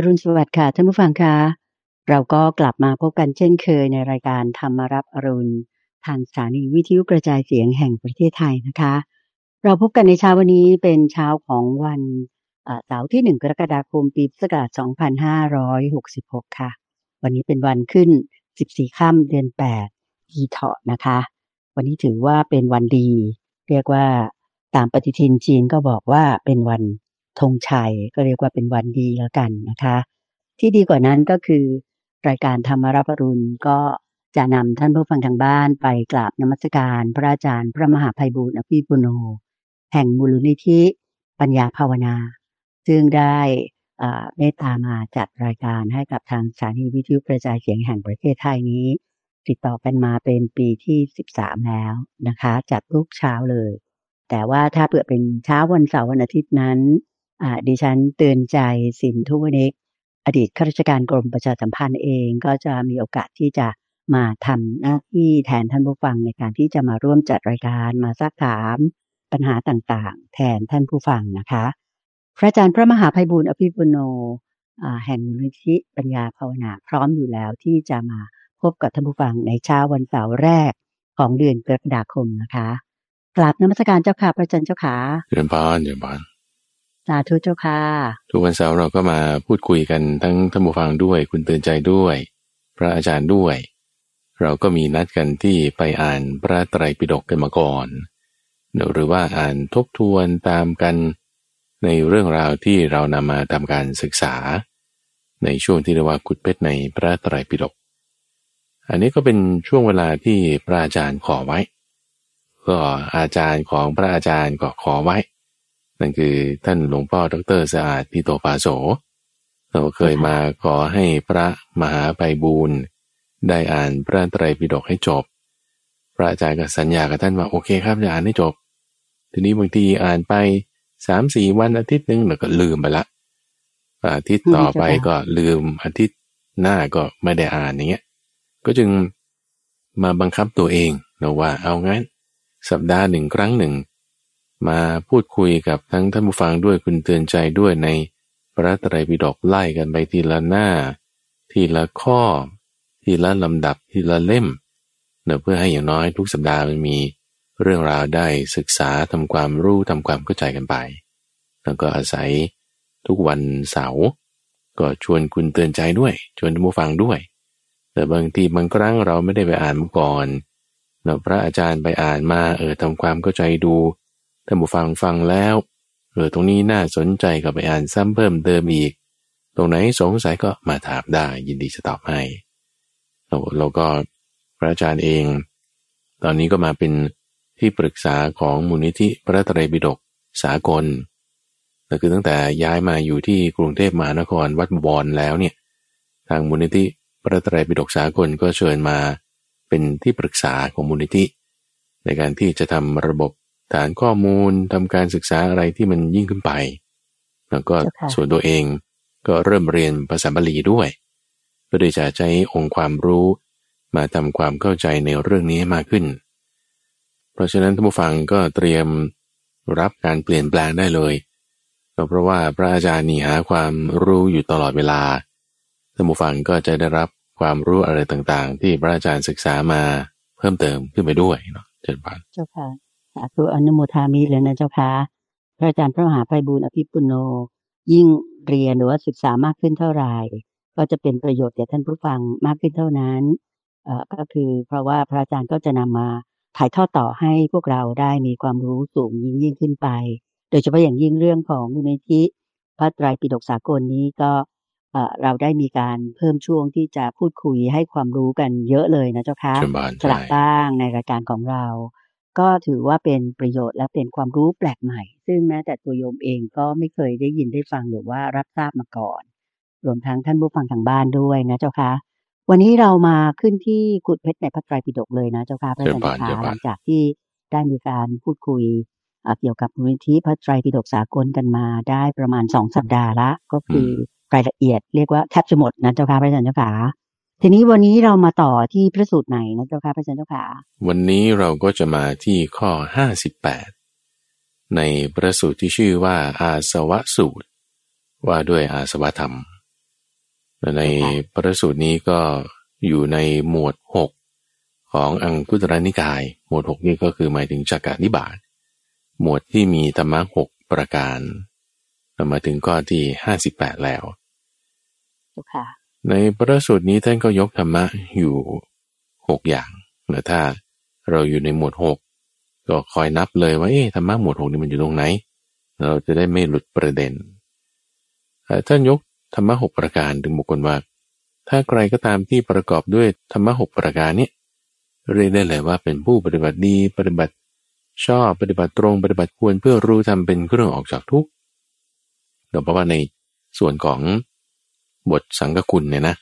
อรุณสวัสดิ์ค่ะท่านผู้ฟังคะเราก็กลับมาพบกันเช่นเคยในรายการธรรมรับอรุณ ทางสถานีวิทยุกระจายเสียงแห่งประเทศไทยนะคะ เราพบกันในเช้าวันนี้เป็นเช้าของวันเสาร์ที่1กรกฎาคมปีพุทธศักราช2566 ค่ะ วันนี้เป็นวันขึ้น 14 ค่ำเดือน8อีเถาะนะคะ วันนี้ถือว่าเป็นวันดี เรียกว่าตามปฏิทินจีนก็บอกว่าเป็นวัน ธงชัย ก็เรียกว่าเป็นวันดีแล้วกันนะคะ ที่ดีกว่านั้นก็คือ รายการธรรมรับรุณก็จะนำท่านผู้ฟังทางบ้านไปกราบนมัสการพระอาจารย์พระมหาภัยบูรณ์อภิปุโน แห่งมูลนิธิปัญญาภาวนา ซึ่งได้เมตตามาจัดรายการให้กับทางสถานีวิทยุกระจายเสียงแห่งประเทศไทยนี้ ติดต่อกันมาเป็นปีที่ 13 แล้วนะคะ จัดทุกเช้าเลย แต่ว่าถ้าเผื่อเป็นเช้าวันเสาร์วันอาทิตย์นั้น ดิฉันเตือนใจสินทุวนิก อดีตข้าราชการกรมประชาสัมพันธ์เองก็จะมีโอกาสที่จะมาทำหน้าที่แทนท่านผู้ฟังในการที่จะมาร่วมจัดรายการมาซักถาม ปัญหาต่างๆ แทนท่านผู้ฟังนะคะ พระอาจารย์พระมหาภัยบุญอภิปุโนแห่งมูลนิธิปัญญาภาวนาพร้อมอยู่แล้วที่จะมาพบกับท่านผู้ฟังในเช้าวันเสาร์แรกของเดือนกรกฎาคมนะคะกราบนมัสการเจ้าค่ะพระอาจารย์เจ้าค่ะเรียนพานเรียนพาน สาธุเจ้าค่ะทุกวันเสาร์เราก็มาพูดคุยกันทั้งท่านผู้ฟังด้วย คุณเตือนใจด้วย พระอาจารย์ด้วย เราก็มีนัดกันที่ไปอ่านพระไตรปิฎกกันมาก่อนหรือว่าอ่านทบทวนตามกันในเรื่องราวที่เรานำมาทำการศึกษา ในช่วงที่เรียกว่ากุดเพชรในพระไตรปิฎกอันนี้ก็เป็นช่วงเวลาที่พระอาจารย์ขอไว้ ก็อาจารย์ของพระอาจารย์ก็ขอไว้ นั่นคือท่านหลวงพ่อดรสะอาดพิโตปาโส เราเคยมาขอให้พระมหาไปบูรณ์ได้อ่านพระไตรปิฎกให้จบ พระอาจารย์ก็สัญญากับท่านว่าโอเคครับจะอ่านให้จบ ทีนี้บางทีอ่านไปสามสี่วันอาทิตย์หนึ่งแล้วก็ลืมไปละ อาทิตย์ต่อไปก็ลืมอาทิตย์หน้าก็ไม่ได้อ่านอย่างเงี้ย ก็จึงมาบังคับตัวเองนะว่าเอางั้น สัปดาห์หนึ่งครั้งหนึ่ง มาพูดคุยกับทั้งท่านผู้ฟังด้วยคุณเตือนใจด้วยในพระตรัยปิฎกไล่กันไปทีละหน้า ทีละข้อ ทีละลำดับทีละเล่มเนเพื่อให้อย่างน้อยทุกสัปดาห์มันมีเรื่องราวได้ศึกษาทำความรู้ทำความเข้าใจกันไป แล้วก็อาศัยทุกวันเสาร์ก็ชวนคุณเตือนใจด้วย ชวนท่านผู้ฟังด้วย แต่บางทีบางครั้งเราไม่ได้ไปอ่านมาก่อนเราพระอาจารย์ไปอ่านมาเออทำความเข้าใจดู ท่านผู้ฟังฟังแล้วเออตรงนี้น่าสนใจก็ไปอ่านซ้ำเพิ่มเติมอีก ตรงไหนสงสัยก็มาถามได้ ยินดีจะตอบให้เราเราก็พระอาจารย์เอง ตอนนี้ก็มาเป็นที่ปรึกษาของมูลนิธิพระตรัยบิดกสากลก็คือตั้งแต่ย้ายมาอยู่ที่กรุงเทพมหานครวัดบอนแล้วเนี่ยทางมูลนิธิพระตรัยบิดกสากลก็เชิญมาเป็นที่ปรึกษาของมูลนิธิ ในการที่จะทำระบบ ฐานข้อมูลทำการศึกษาอะไรที่มันยิ่งขึ้นไป แล้วก็ส่วนตัวเองก็เริ่มเรียนภาษาบาลีด้วยเพื่อจะใช้องค์ความรู้ มาทำความเข้าใจในเรื่องนี้มากขึ้น เพราะฉะนั้นท่านผู้ฟังก็เตรียมรับการเปลี่ยนแปลงได้เลยเพราะว่าพระอาจารย์นี่หาความรู้อยู่ตลอดเวลาท่านผู้ฟังก็จะได้รับความรู้อะไรต่างๆ ที่พระอาจารย์ศึกษามาเพิ่มเติมขึ้นไปด้วยเนาะเจริญพรเจ้าค่ะาธุอนุโมทามิเลยนะเจ้าค่ะพระอาจารย์พระมหาไพบูลอภิปุโน ยิ่งเรียนหรือว่าศึกษามากขึ้นเท่าไหร่ ก็จะเป็นประโยชน์แก่ท่านผู้ฟังมากขึ้นเท่านั้นเอ่อก็คือเพราะว่าพระอาจารย์ก็จะนำมาถ่ายทอดต่อให้พวกเราได้มีความรู้สูงยิ่งยิ่งขึ้นไป โดยเฉพาะอย่างยิ่งเรื่องของมูลนิธิพระไตรปิฎกสากลนี้ก็เราได้มีการเพิ่มช่วงที่จะพูดคุยให้ความรู้กันเยอะเลยนะเจ้าค่ะสลับบ้างในรายการของเรา ก็ถือว่าเป็นประโยชน์และเป็นความรู้แปลกใหม่ ซึ่งแม้แต่ตัวโยมเองก็ไม่เคยได้ยินได้ฟังหรือว่ารับทราบมาก่อน รวมทั้งท่านผู้ฟังทางบ้านด้วยนะเจ้าค่ะวันนี้เรามาขึ้นที่กุดเพชรในพระไตรปิฎกเลยนะเจ้าค่ะพระอาจารย์คะหลังจากที่ได้มีการพูดคุยเกี่ยวกับมูลนิธิพระไตรปิฎกสากลกันมาได้ประมาณสองสัปดาห์ละ ก็คือรายละเอียดเรียกว่าแทบจะหมดนะเจ้าค่ะพระอาจารย์เจ้าค่ะ ทีนี้วันนี้เรามาต่อที่พระสูตรไหนนะเจ้าค่ะพระอาจารย์เจ้าค่ะ วันนี้เราก็จะมาที่ข้อห้าสิบแปดในพระสูตรที่ชื่อว่าอาสวะสูตร ว่าด้วยอาสวะธรรม ในพระสูตรนี้ก็อยู่ในหมวดหกของอังคุตรนิกาย หมวดหกนี่ก็คือหมายถึงจักรนิบาตหมวดที่มีธรรมะหกประการมาถึงข้อที่ห้าสิบแปดแล้ว ในพระสูตรนี้ท่านก็ยกธรรมะอยู่หกอย่างนะถ้าเราอยู่ในหมวดหกก็คอยนับเลยว่าเอ๊ะธรรมะหมวดหกนี่มันอยู่ตรงไหน เราจะได้ไม่หลุดประเด็นท่านยกธรรมะหกประการถึงบุคคลว่า ถ้าใครก็ตามที่ประกอบด้วยธรรมะหกประการนี้เรียกได้เลยว่าเป็นผู้ปฏิบัติดีปฏิบัติชอบปฏิบัติตรงปฏิบัติควรเพื่อรู้ทำเป็นเครื่องออกจากทุกข์เราเพราะว่าในส่วนของ บทสังกคุณเนี่ยนะ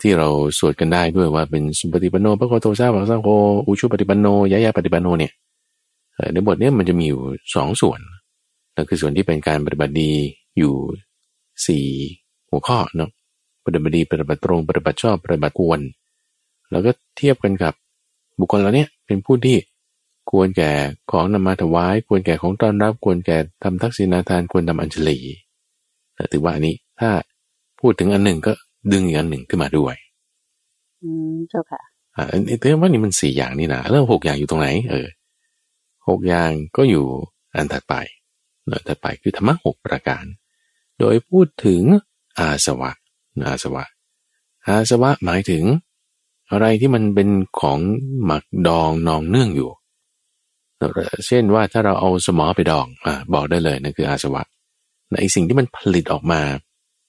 ที่เราสวดกันได้ด้วยว่าเป็นสุปฏิปันโนพระโคโตซาวังสังโฆอุชุปฏิปันโนยะยะปฏิปันโนเนี่ยในบทนี้มันจะมีอยู่สองส่วนนั่นคือส่วนที่เป็นการปฏิบัติดีอยู่สี่หัวข้อเนาะปฏิบัติดีปฏิบัติตรงปฏิบัติชอบปฏิบัติควร แล้วก็เทียบกันกับบุคคลเหล่านี้เป็นผู้ที่ควรแก่ของนำมาถวาย ควรแก่ของต้อนรับ ควรแก่ทำทักษิณาทานควรทำอัญชลีถือว่านี้ถ้า พูดถึงอันหนึ่งก็ดึงอีกอันหนึ่งขึ้นมาด้วย อืมเจ้าค่ะอ่าอันนี้เรื่องว่านี่มันสี่อย่างนี่นะเรื่องหกอย่างอยู่ตรงไหน เออหกอย่างก็อยู่อันถัดไปเนถัดไปคือธรรมะหกประการ โดยพูดถึงอาสวะอาสวะ อาสวะหมายถึง อะไรที่มันเป็นของหมักดองนองเนื่องอยู่ เช่นว่าถ้าเราเอาสมอไปดองอ่าบอกได้เลยนั่นคืออาสวะในสิ่งที่มันผลิตออกมา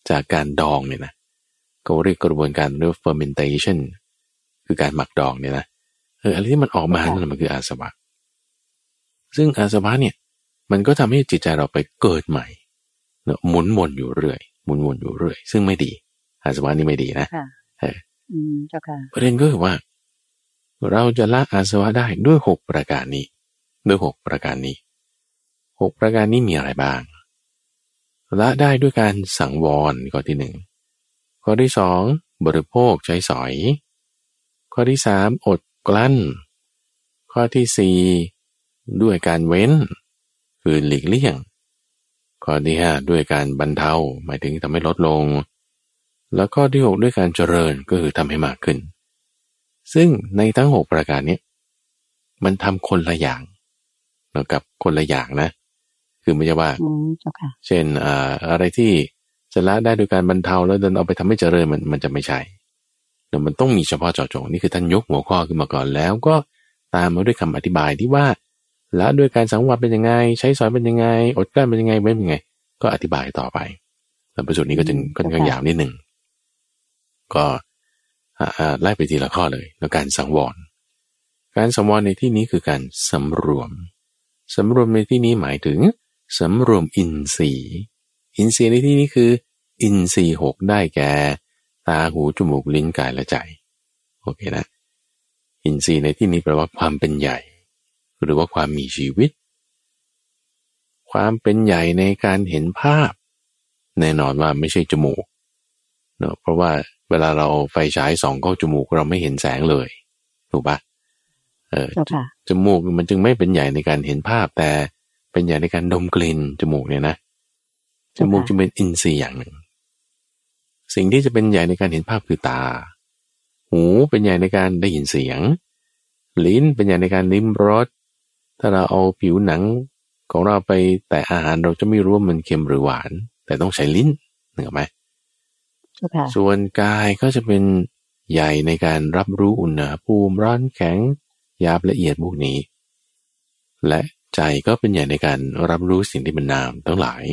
จากการดองเนี่ยนะเขาเรียกกระบวนการเรียก fermentation คือการหมักดองเนี่ยนะเอออะไรที่มันออกมานั่นมันคืออาสวะ ซึ่งอาสวะเนี่ย มันก็ทำให้จิตใจเราไปเกิดใหม่เนาะหมุนวนอยู่เรื่อยหมุนวนอยู่เรื่อย ซึ่งไม่ดี อาสวะนี่ไม่ดีนะเออเจ้าค่ะประเด็นก็คือว่า เราจะละอาสวะได้ด้วยหกประการนี้ ด้วยหกประการนี้หกประการนี้มีอะไรบ้าง ละได้ด้วยการสังวรข้อที่หนึ่งข้อที่สองบริโภคใช้สอย ข้อที่สามอดกลั้น ข้อที่สี่ด้วยการเว้น คือหลีกเลี่ยง ข้อที่ห้าด้วยการบรรเทาหมายถึงทำให้ลดลง แล้วข้อที่หกด้วยการเจริญก็คือทำให้มากขึ้น ซึ่งในทั้งหกประการนี้มันทำคนละอย่างแล้วกับคนละอย่างนะ คือไม่ใช่ว่าเช่นอะไรที่จะละได้โดยการบรรเทาแล้วเดินเอาไปทำให้เจริญมันมันจะไม่ใช่แต่มันต้องมีเฉพาะเจาะจงนี่คือท่านยกหัวข้อขึ้นมาก่อนแล้วก็ตามมาด้วยคำอธิบายที่ว่าละด้วยการสังวรเป็นยังไง ใช้สอยเป็นยังไง อดกลั้นเป็นยังไงเว้นเป็นยังไง ก็อธิบายต่อไปแล้วประสุดนี้ก็จึงค่อนข้างยาวนิดหนึ่งก็ไล่ไปทีละข้อเลย แล้วการสังวร การสังวรในที่นี้คือการสำรวมสำรวมในที่นี้หมายถึง สำรวมอินทรีย์อินทรีย์ในที่นี้คือ อินทรีย์หกได้แก่ ตาหูจมูกลิ้นกายและใจ โอเคนะ อินทรีย์ในที่นี้แปลว่าความเป็นใหญ่ หรือว่าความมีชีวิต ความเป็นใหญ่ในการเห็นภาพ แน่นอนว่าไม่ใช่จมูกเนาะเพราะว่าเวลาเราไฟฉายส่องเข้าจมูกเราไม่เห็นแสงเลย ถูกปะเออจมูกมันจึงไม่เป็นใหญ่ในการเห็นภาพแต่ เป็นอย่างในการดมกลิ่นจมูกเนี่ยนะจมูกจะเป็นอินทรีย์อย่างหนึ่ง สิ่งที่จะเป็นใหญ่ในการเห็นภาพคือตา หูเป็นใหญ่ในการได้ยินเสียง ลิ้นเป็นใหญ่ในการลิ้มรสถ้าเราเอาผิวหนังของเราไปแต่อาหารเราจะไม่รู้ว่ามันเค็มหรือหวาน แต่ต้องใช้ลิ้นเหนือไหมส่วนกายก็จะเป็นใหญ่ในการรับรู้อุณหภูมิร้อนแข็งหยาบละเอียดพวกนี้ และ ใจก็เป็นใหญ่ในการรับรู้สิ่งที่มันนามทั้งหลาย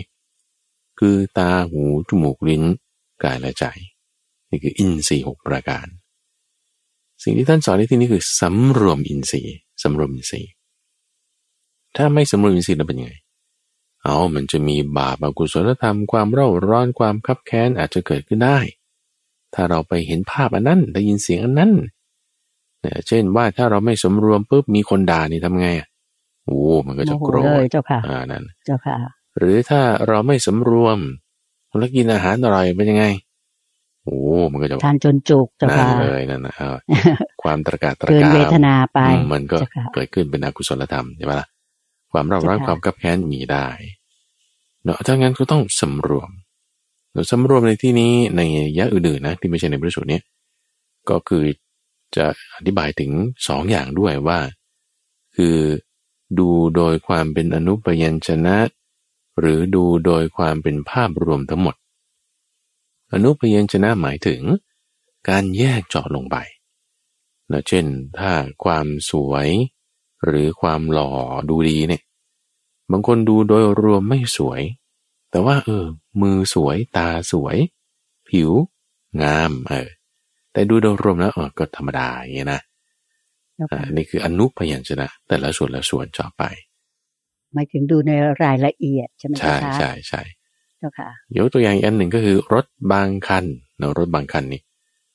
คือตาหูจมูกลิ้นกายและใจ นี่คืออินทรีย์หกประการ สิ่งที่ท่านสอนในที่นี้คือสำรวมอินทรีย์สำรวมอินทรีย์ถ้าไม่สำรวมอินทรีย์แล้วเป็นยังไงเอามันจะมีบาปอกุศลธรรมความเร่าร้อนความคับแค้นอาจจะเกิดขึ้นได้ ถ้าเราไปเห็นภาพอันนั้นได้ยินเสียงอันนั้นเนี่ยเช่นว่าถ้าเราไม่สมรวมปุ๊บมีคนด่านี่ทำไงอะ โอ้มันก็จะโกรธเจ้าค่ะอ่านั่นเจ้าค่ะ หรือถ้าเราไม่สำรวมแล้วกินอาหารอร่อยเป็นยังไงโอ้มันก็จะทานจนจุกเจ้าค่ะเลยนั่นนะความตระกาตระกาเวทนาไป มันก็เกิดขึ้นเป็นอกุศลธรรมใช่ไหมล่ะความร้อนร้อนความกับแค้นมีได้เนาะถ้างั้นก็ต้องสำรวมสำรวมในที่นี้ในยะอื่นๆนะที่ไม่ใช่ในพระสูตรนี้ก็คือจะอธิบายถึงสองอย่างด้วยว่า คือ ดูโดยความเป็นอนุปยัญชนะ หรือดูโดยความเป็นภาพรวมทั้งหมด อนุปยัญชนะหมายถึง การแยกเจาะลงไปนะเช่น ถ้าความสวย หรือความหล่อดูดีเนี่ย บางคนดูโดยรวมไม่สวย แต่ว่า เออ มือสวย ตาสวย ผิว งาม เออ แต่ดูโดยรวมแล้วออก็ธรรมดาอย่างนี้นะ อ่านี่คืออนุพยัญชนะ แต่ละส่วนละส่วนเจาะไปหมายถึงดูในรายละเอียดใช่ไหมใช่ใช่ใช่เจ้าค่ะยกตัวอย่างอันหนึ่งก็คือ รถบางคันนะรถบางคันนี่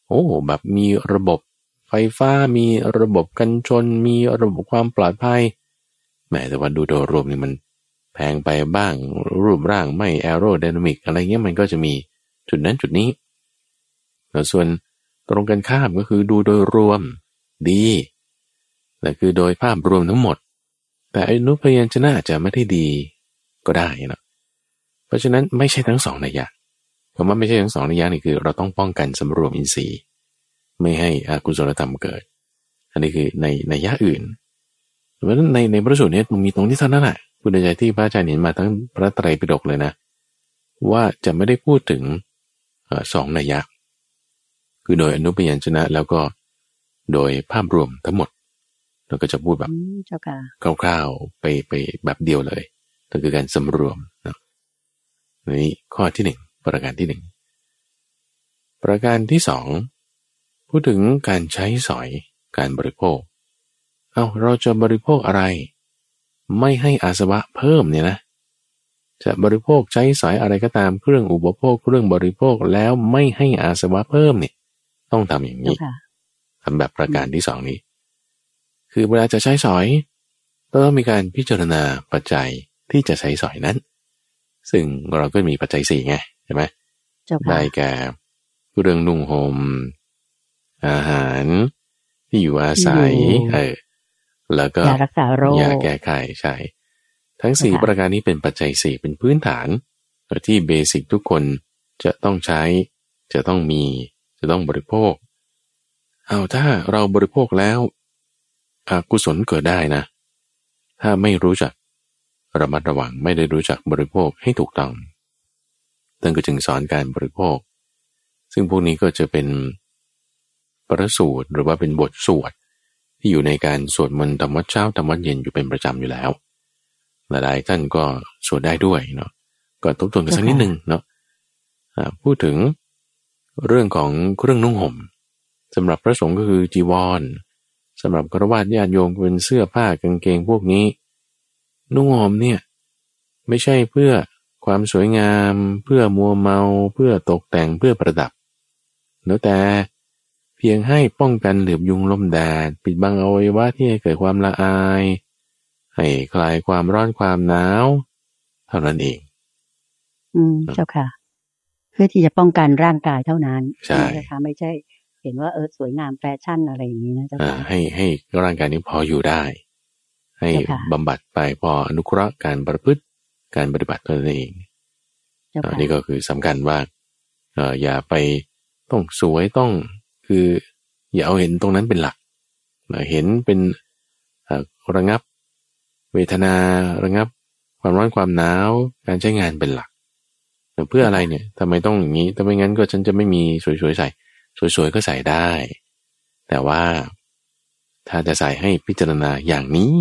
โอ้แบบมีระบบไฟฟ้ามีระบบกันชน มีระบบความปลอดภัยแม้แต่ว่าดูโดยรวมนี่มันแพงไปบ้างรูปร่างไม่แอโรไดนามิกอะไรเงี้ยมันก็จะมีจุดนั้นจุดนี้แล้วส่วนตรงกันข้ามก็คือดูโดยรวมดี แต่คือโดยภาพรวมทั้งหมด แต่อนุพยัญชนะอาจจะไม่ได้ดีก็ได้นะเพราะฉะนั้นไม่ใช่ทั้งสองนัยยะคำว่าไม่ใช่ทั้งสองนัยยะนี่คือ เราต้องป้องกันสำรวมอินทรีย์ ไม่ให้อากุศลธรรมเกิด อันนี้คือในในยะอื่นเพราะฉะนั้นในในพระสูตรนี้มันมีตรงที่เท่านั้นแหละคุณใจที่พระอาจารย์เห็นมาทั้งพระไตรปิฎกเลยนะ ว่าจะไม่ได้พูดถึงสองนัยยะคือโดยอนุปยัญชนะแล้วก็โดยภาพรวมทั้งหมด เราก็จะพูดแบบคร่าวๆไปไปแบบเดียวเลยนั่นคือการสำรวมนะนี่ข้อที่หนึ่งประการที่หนึ่งประการที่สองพูดถึงการใช้สอยการบริโภค เอาเราจะบริโภคอะไร ไม่ให้อาสวะเพิ่มเนี่ยนะ จะบริโภคใช้สอยอะไรก็ตามเครื่องอุปโภคเครื่องบริโภคแล้วไม่ให้อาสวะเพิ่มเนี่ย ต้องทำอย่างนี้ทำแบบประการที่สองนี้ คือเวลาจะใช้สอยต้องมีการพิจารณาปัจจัยที่จะใช้สอยนั้น ซึ่งเราก็มีปัจจัยสี่ไงใช่ไหมได้แก่เรื่องนุ่งหม่มอาหารที่อยู่อาศัยเออแล้วก็ยารักษาโรคยาแก้ไขใช่ทั้งสี่ประการนี้เป็นปัจจัยสี่เป็นพื้นฐานที่เบสิกทุกคนจะต้องใช้ จะต้องมี จะต้องบริโภค เอาถ้าเราบริโภคแล้ว อกุศลเกิดได้นะ ถ้าไม่รู้จักระมัดระวังไม่ได้รู้จักบริโภคให้ถูกต้องตั้งก็จึงสอนการบริโภค ซึ่งพวกนี้ก็จะเป็นประสูตรหรือว่าเป็นบทสวดที่อยู่ในการสวดมนต์ธรรมวัดเช้าธรรมวัดเย็นอยู่เป็นประจำอยู่แล้ว หลายท่านก็สวดได้ด้วยเนาะก็ทบทวนกันสักนิดหนึ่งเนาะพูดถึงเรื่องของเครื่องนุ่งห่มสำหรับพระสงฆ์ก็คือจีวร สำหรับกระวาดญาติโยมเป็นเสื้อผ้ากางเกงพวกนี้ นุ่งห่มเนี่ย ไม่ใช่เพื่อความสวยงาม เพื่อมัวเมาเพื่อตกแต่งเพื่อประดับแล้วแต่เพียงให้ป้องกันเหลือบยุงลมแดด ปิดบังอวัยวะที่ให้เกิดความละอาย ให้คลายความร้อนความหนาว เท่านั้นเอง อืมเจ้าค่ะ เพื่อที่จะป้องกันร่างกายเท่านั้นใช่ไหมคะไม่ใช่ เห็นว่าเออสวยงามแฟชั่นอะไรอย่างนี้นะเจ้าค่ะให้ให้ร่างกายนี้พออยู่ได้ ให้บำบัดไปพออนุเคราะห์การประพฤติการปฏิบัติตัวเองอันนี้ก็คือสำคัญว่าเอออย่าไปต้องสวยต้องคืออย่าเอาเห็นตรงนั้นเป็นหลัก เห็นเป็นระงับ เวทนาระงับ ความร้อนความหนาวการใช้งานเป็นหลักเพื่ออะไรเนี่ยทำไมต้องอย่างนี้ถ้าไม่งั้นก็ฉันจะไม่มีสวยๆใส่ สวยๆก็ใส่ได้ แต่ว่าถ้าจะใส่ให้พิจารณาอย่างนี้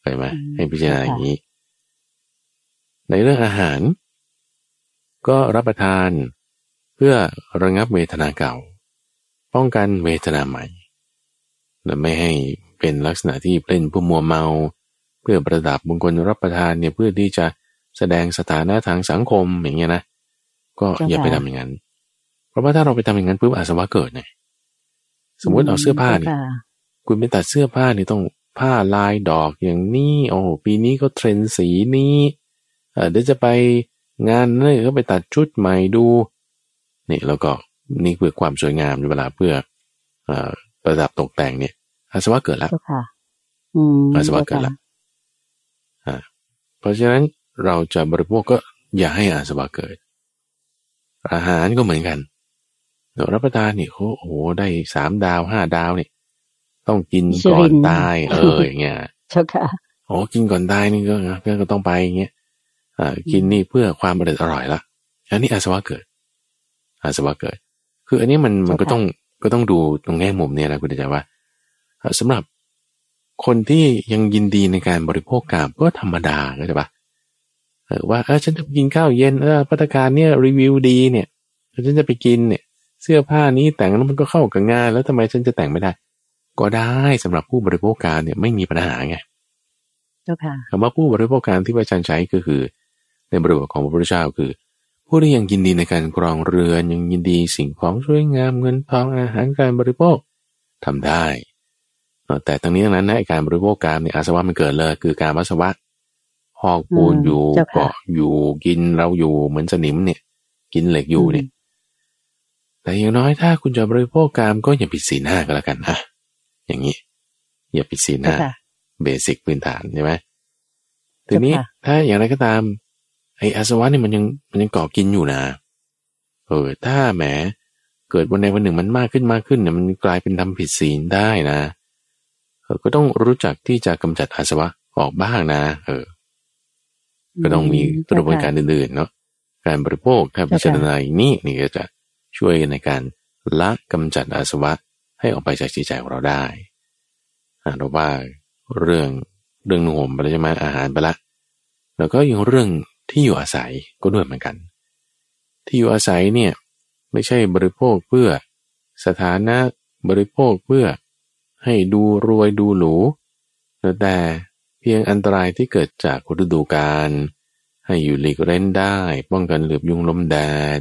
เห็นไหมให้พิจารณาอย่างนี้ ในเรื่องอาหาร ก็รับประทานเพื่อระงับเวทนาเก่า ป้องกันเวทนาใหม่และไม่ให้เป็นลักษณะที่เล่นผู้มัวเมา เพื่อประดับบางคนรับประทานเนี่ยเพื่อที่จะแสดงสถานะทางสังคมอย่างเงี้ยนะก็อย่าไปทำอย่างนั้น เพราะว่าถ้าเราไปทำอย่างนั้นปุ๊บอาสวะเกิดไงสมมติเอาเสื้อผ้านี่คุณไปตัดเสื้อผ้านี่ต้องผ้าลายดอกอย่างนี้โอ้ปีนี้ก็เทรนสีนี้เดี๋ยวจะไปงานนั่นก็ไปตัดชุดใหม่ดูนี่แล้วก็นี่เพื่อความสวยงามเวลาเพื่อประดับตกแต่งเนี่ยอาสวะเกิดแล้วอาสวะเกิดแล้วเพราะฉะนั้นเราจะบริโภคก็อย่าให้อาสวะเกิด อาหารก็เหมือนกันเรารับประทานนี่โอ้โหได้สามดาวห้าดาวเนี่ยต้องกินก่อนตายเอออย่างเงี้ยเจ้าค่ะโอ้กินก่อนตายนี่ก็ก็ต้องไปอย่างเงี้ยอ่ากินนี่เพื่อความอร่อยอร่อยละอันนี้อาสวะเกิด อาสวะเกิด คืออันนี้มันมันก็ต้องก็ต้องดูตรงแง่มุมเนี่ยนะคุณอาจารย์ว่าสำหรับคนที่ยังยินดีในการบริโภคกามก็ธรรมดาก็ใช่ปะว่าเออฉันจะกินข้าวเย็นเออพัตการเนี่ยรีวิวดีเนี่ยฉันจะไปกินเนี่ยเสื้อผ้านี้แต่งแล้วมันก็เข้ากับงาน แล้วทำไมฉันจะแต่งไม่ได้ ก็ได้สำหรับผู้บริโภคการเนี่ยไม่มีปัญหาไงคำว่าผู้บริโภคการที่พระอาจารย์ใช้ก็คือ ในบริบทของพระพุทธเจ้าคือ ผู้ที่ยังยินดีในการกรองเรือนยังยินดีสิ่งของสวยงามเงินทองอาหารการบริโภคทำได้แต่ทั้งนี้ทั้งนั้นนะการบริโภคการเนี่ยอาสวะมันเกิดเลย คือการวัสวะหอกปูนอยู่เกาะอยู่กินเราอยู่เหมือนสนิมเนี่ย กินเหล็กอยู่เนี่ย แต่อย่างน้อยถ้าคุณจะบริโภคกามก็อย่าผิดศีลห้าก็แล้วกันอะอย่างนี้ อย่าผิดศีลห้าเบสิกพื้นฐานใช่ไหมทีนี้ถ้าอย่างไรก็ตามไอ้อาสวะนี่มันยังมันยังเกาะกินอยู่นะเออถ้าแหมเกิดวันใดวันหนึ่งมันมากขึ้นมากขึ้นเนี่ยมันกลายเป็นทำผิดศีลได้นะก็ต้องรู้จักที่จะกำจัดอาสวะออกบ้างนะ เออ ก็ต้องมีกระบวนการอื่นๆเนาะการบริโภคถ้าพิจารณาอย่างนี้นี่ก็จะ ช่วยในการละกำจัดอาสวะให้ออกไปจากจิตใจของเราได้เราว่าเรื่องเรื่องนุ่มไปแล้วใช่ไหมอาหารไปละ แล้วก็ยังเรื่องที่อยู่อาศัยก็ด้วยเหมือนกัน ที่อยู่อาศัยเนี่ยไม่ใช่บริโภคเพื่อสถานะบริโภคเพื่อให้ดูรวยดูหรูแต่เพียงอันตรายที่เกิดจากฤดูกาลให้อยู่หลีกเล่นได้ ป้องกันเหลือบยุงลมแดด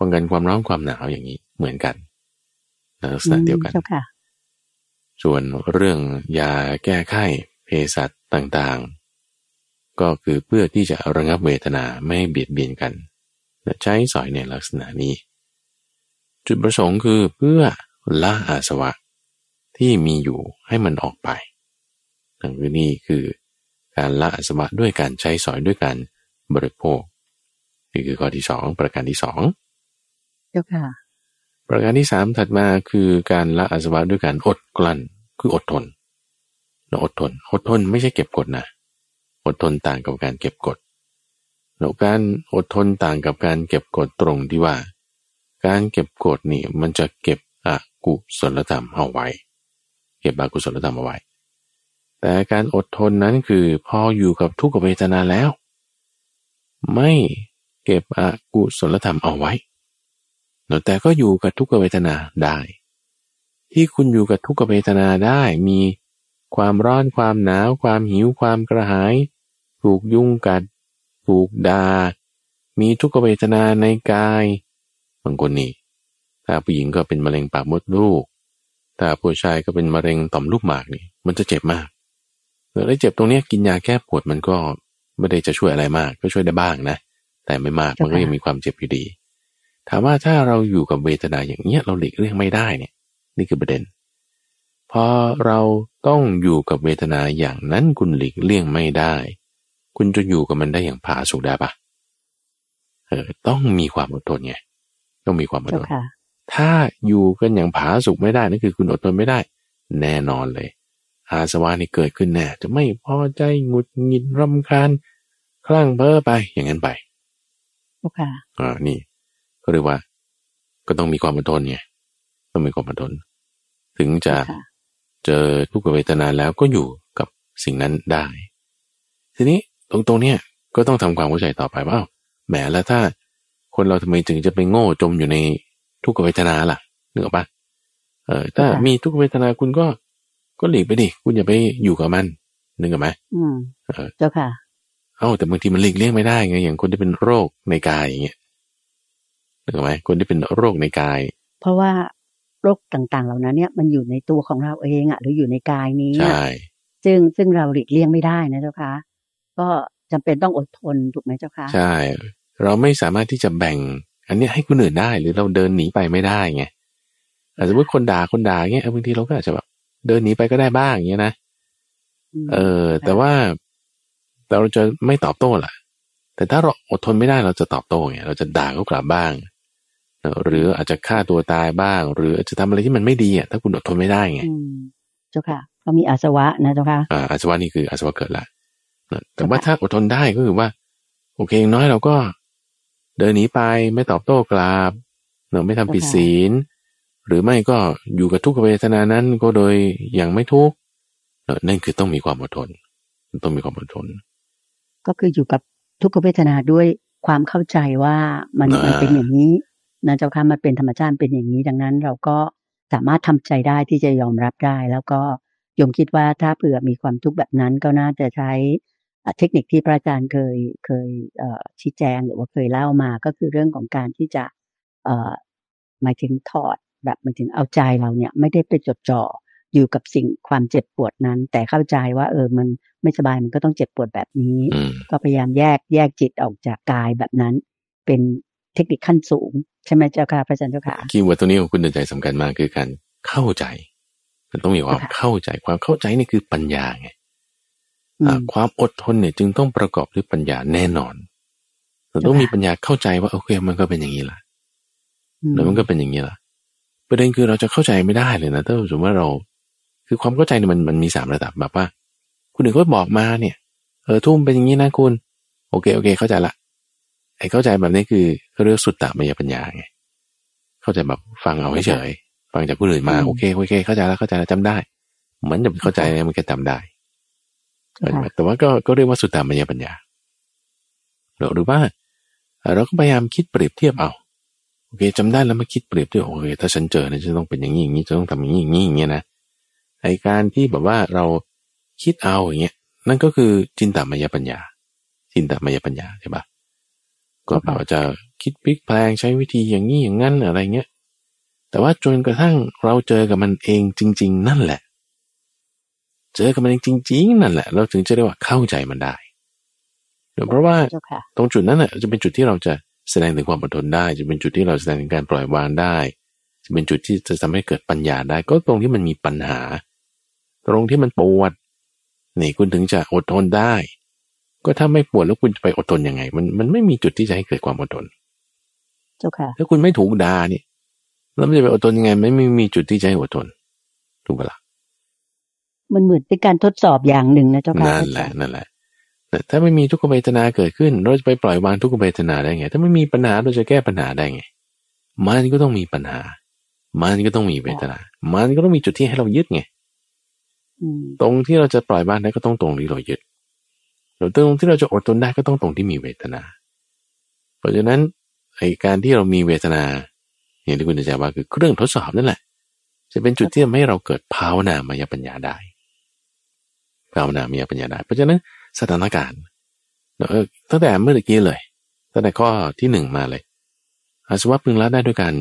ป้องกันความร้อนความหนาวอย่างนี้เหมือนกันลักษณะเดียวกัน ส่วนเรื่องยาแก้ไข้เภสัชต่างๆ ก็คือเพื่อที่จะระงับเวทนาไม่เบียดเบียนกันใช้สอยในลักษณะนี้ จุดประสงค์คือเพื่อละอาสวะที่มีอยู่ให้มันออกไปดังนี้คือการละอสมะด้วยการใช้สอยด้วยการบริโภคนี่คือข้อที่สองประการที่สอง เจ้าค่ะ ประการที่สามถัดมาคือการละอาสวะด้วยการอดกลั้นคืออดทนเราอดทน อดทนไม่ใช่เก็บกดนะ อดทนต่างกับการเก็บกดแล้วการอดทนต่างกับการเก็บกดตรงที่ว่า การเก็บกดนี่มันจะเก็บอกุศลธรรมเอาไว้ เก็บบากุศลธรรมเอาไว้ แต่การอดทนนั้นคือพออยู่กับทุกขเวทนาแล้ว ไม่เก็บอกุศลธรรมเอาไว้ แต่ก็อยู่กับทุกขเวทนาได้ ที่คุณอยู่กับทุกขเวทนาได้มีความร้อนความหนาว ความหิวความกระหาย ถูกยุ่งกัด ถูกดา่ามีทุกขเวทนาในกายบางคนนี่ถ้าผู้หญิงก็เป็นมะเร็งปากมดลูก ถ้าผู้ชายก็เป็นมะเร็งต่อมลูกหมากนี่ มันจะเจ็บมากแล้วเจ็บตรงนี้กินยาแก้ปวดมันก็ไม่ได้จะช่วยอะไรมาก ก็ช่วยได้บ้างนะ แต่ไม่มากมันก็ยังมีความเจ็บอยู่ดี ถามว่าถ้าเราอยู่กับเวทนาอย่างเนี้ยเราหลีกเลี่ยงไม่ได้เนี่ยนี่คือประเด็นพอเราต้องอยู่กับเวทนาอย่างนั้นคุณหลีกเลี่ยงไม่ได้ คุณจะอยู่กับมันได้อย่างผาสุกได้ปะเออต้องมีความอดทนไงต้องมีความอดทนถ้าอยู่กันอย่างผาสุกไม่ได้นั่นคือคุณอดทนไม่ได้ แน่นอนเลย อาสวะนี่เกิดขึ้นแน่จะไม่พอใจหงุดหงิดรำคาญคลั่งเพ้อไปอย่างนั้นไปโอเคอ่านี่ก็ เรียกว่า ก็ต้องมีความอดทนไงต้องมีความอดทนถึงจะเจอทุกขเวทนาแล้วก็อยู่กับสิ่งนั้นได้ ทีนี้ตรงตรงเนี้ยก็ต้องทำความเข้าใจต่อไปว่าแหมแล้วถ้า คนเราทำไมถึงจะไปโง่จมอยู่ในทุกขเวทนาล่ะนึกออกปะเออถ้ามีทุกขเวทนาคุณก็ก็หลีกไปดิคุณอย่าไปอยู่กับมันนึกออกไหมอืมเออเจ้าค่ะเอ้าแต่บางทีมันหลีกเลี่ยงไม่ได้ไงอย่างคนที่เป็นโรคในกายอย่างเงี้ย นึกออกไหมคนที่เป็นโรคในกาย เพราะว่าโรคต่างๆ เหล่านั้นเนี่ยมันอยู่ในตัวของเราเองอะ หรืออยู่ในกายนี้ใช่ซึ่งซึ่งเราหลีกเลี่ยงไม่ได้นะเจ้าค่ะก็จำเป็นต้องอดทนถูกไหมเจ้าค่ะใช่ เราไม่สามารถที่จะแบ่ง อันนี้ให้คนอื่นได้หรือเราเดินหนีไปไม่ได้ไงอาจจะสมมติคนด่าคนด่าเงี้ยบางทีเราก็อาจจะแบบเดินหนีไปก็ได้บ้างอย่างเงี้ยนะเออ แต่ว่าแต่เราจะไม่ตอบโต้ล่ะ แต่ถ้าเราอดทนไม่ได้เราจะตอบโต้ไงเราจะด่าเขากลับบ้าง หรืออาจจะฆ่าตัวตายบ้าง หรืออาจจะทำอะไรที่มันไม่ดีอะถ้าคุณอดทนไม่ได้ไงอืมเจ้าค่ะก็มีอาสวะนะเจ้าค่ะอ่าอาสวะนี่คืออาสวะเกิดละนะแต่ว่าถ้าอดทนได้ก็คือว่า โอเคอย่างน้อยเราก็ เดินหนีไปไม่ตอบโต้กลับเนอะไม่ทำผิดศีล หรือไม่ก็อยู่กับทุกขเวทนานั้นก็โดยอย่างไม่ทุกข์เนอะนั่นคือต้องมีความอดทน ต้องมีความอดทน ก็คืออยู่กับ ทุกขเวทนาด้วยความเข้าใจว่ามันอ่ามัมันเป็นอย่างนี้นะเจ้าค่ะมันเป็นธรรมชาติเป็นอย่างนี้ ดังนั้นเราก็สามารถทำใจได้ที่จะยอมรับได้ แล้วก็โยมคิดว่าถ้าเผื่อมีความทุกข์แบบนั้นก็น่าจะใช้เอ่อเทคนิคที่พระอาจารย์เคยเคยเอ่อชี้แจงหรือว่าเคยเล่ามาก็คือเรื่องของการที่จะเอ่อหมายถึงถอดแบบหมายถึงเอาใจเราเนี่ย ไม่ได้ไปจดจ่อ อยู่กับสิ่งความเจ็บปวดนั้น แต่เข้าใจว่า เออมันไม่สบายมันก็ต้องเจ็บปวดแบบนี้อืมก็พยายามแยกแยกจิตออกจากกายแบบนั้น เป็นเทคนิคขั้นสูง ใช่ไหมเจ้าค่ะพระอาจารย์เจ้าค่ะคีย์เวิร์ดตัวนี้ของคุณเดินใจสำคัญมากคือการเข้าใจมันต้องมีความค่ะเข้าใจความเข้าใจนี่คือปัญญาไงอือ่ามความอดทนเนี่ยจึงต้องประกอบด้วยปัญญาแน่นอนเราต้องมีปัญญาเข้าใจว่าโอเคมันก็เป็นอย่างนี้แหละแล้วมันก็เป็นอย่างนี้ละประเด็นคือเราจะเข้าใจไม่ได้เลยนะถ้าสมมติว่าเรา คือความเข้าใจเนี่ยมันมันมีสามระดับแบบว่า คุณหนึ่งก็บอกมาเนี่ยเออทุ่มเป็นอย่างนี้นะคุณ โอเคโอเค เข้าใจละไอ้เข้าใจแบบนี้คือเขาเรียกสุตตมยปัญญาไงเข้าใจแบบฟังเอาเฉยๆฟังจากผู้อื่นมาอืมโอเคโอเค เข้าใจแล้วเข้าใจแล้วจำได้ เหมือนจะเข้าใจเนี่ยมันก็จำได้เจ้าค่ะแต่ว่าก็ก็เรียกว่าสุตตามยปัญญาหรือหรือว่าเอ่อเราก็พยายามคิดเปรียบเทียบเอาโอเคจำได้แล้วมาคิดเปรียบด้วยโอเคถ้าฉันเจอเนี่ยจะต้องเป็นอย่างนี้อย่างนี้จะต้องทำอย่างนี้อย่างนี้อย่างเงี้ยนะ ไอการที่แบบว่าเราคิดเอาอย่างเงี้ยนั่นก็คือจินตามายปัญญา จินตามายปัญญาใช่ปะก็แบบว่าจะคิดพลิกแปลงใช้วิธีอย่างนี้อย่างนั้นอะไรเงี้ยแต่ว่าจนกระทั่งเราเจอกับมันเองจริง ๆ นั่นแหละ เจอกับมันเองจริง ๆ นั่นแหละ เราถึงจะเรียกว่าเข้าใจมันได้เพราะว่าเจ้าค่ะตรงจุดนั้นน่ะจะเป็นจุดที่เราจะแสดงถึงความอดทนได้ จะเป็นจุดที่เราแสดงถึงการปล่อยวางได้ จะเป็นจุดที่จะทำให้เกิดปัญญาได้ ก็ตรงที่มันมีปัญหา ตรงที่มันปวด นี่คุณถึงจะอดทนได้ ก็ถ้าไม่ปวดแล้วคุณจะไปอดทนยังไง มันมันไม่มีจุดที่จะให้เกิดความอดทนเจ้าค่ะถ้าคุณไม่ถูกด่าเนี่ยแล้วมันจะไปอดทนยังไง ไม่ไม่มีจุดที่จะให้อดทนถูกปะล่ะมันเหมือนเป็นการทดสอบอย่างหนึ่งนะเจ้าค่ะนั่นแหละนั่นแหละแต่ถ้าไม่มีทุกขเวทนาเกิดขึ้น เราจะไปปล่อยวางทุกขเวทนาได้ไง ถ้าไม่มีปัญหาเราจะแก้ปัญหาได้ไง มันก็ต้องมีปัญหา มันก็ต้องมีเวทนา มันก็ต้องมีจุดที่ให้เรายึดไงอืม ตรงที่เราจะปล่อยวางได้ก็ต้องตรงที่เรายึดหรือตรงที่เราจะอดทนได้ก็ต้องตรงที่มีเวทนา เพราะฉะนั้นไอการที่เรามีเวทนา อย่างที่คุณจะว่าคือเครื่องทดสอบนั่นแหละ จะเป็นจุดที่ทำให้เราเกิดภาวนามายปัญญาได้ ภาวนามายปัญญาได้ เพราะฉะนั้นสถานการณ์เออตั้งแต่เมื่อกี้เลยตั้งแต่ข้อที่หนึ่งมาเลย อาสวะพึงละได้ด้วยการ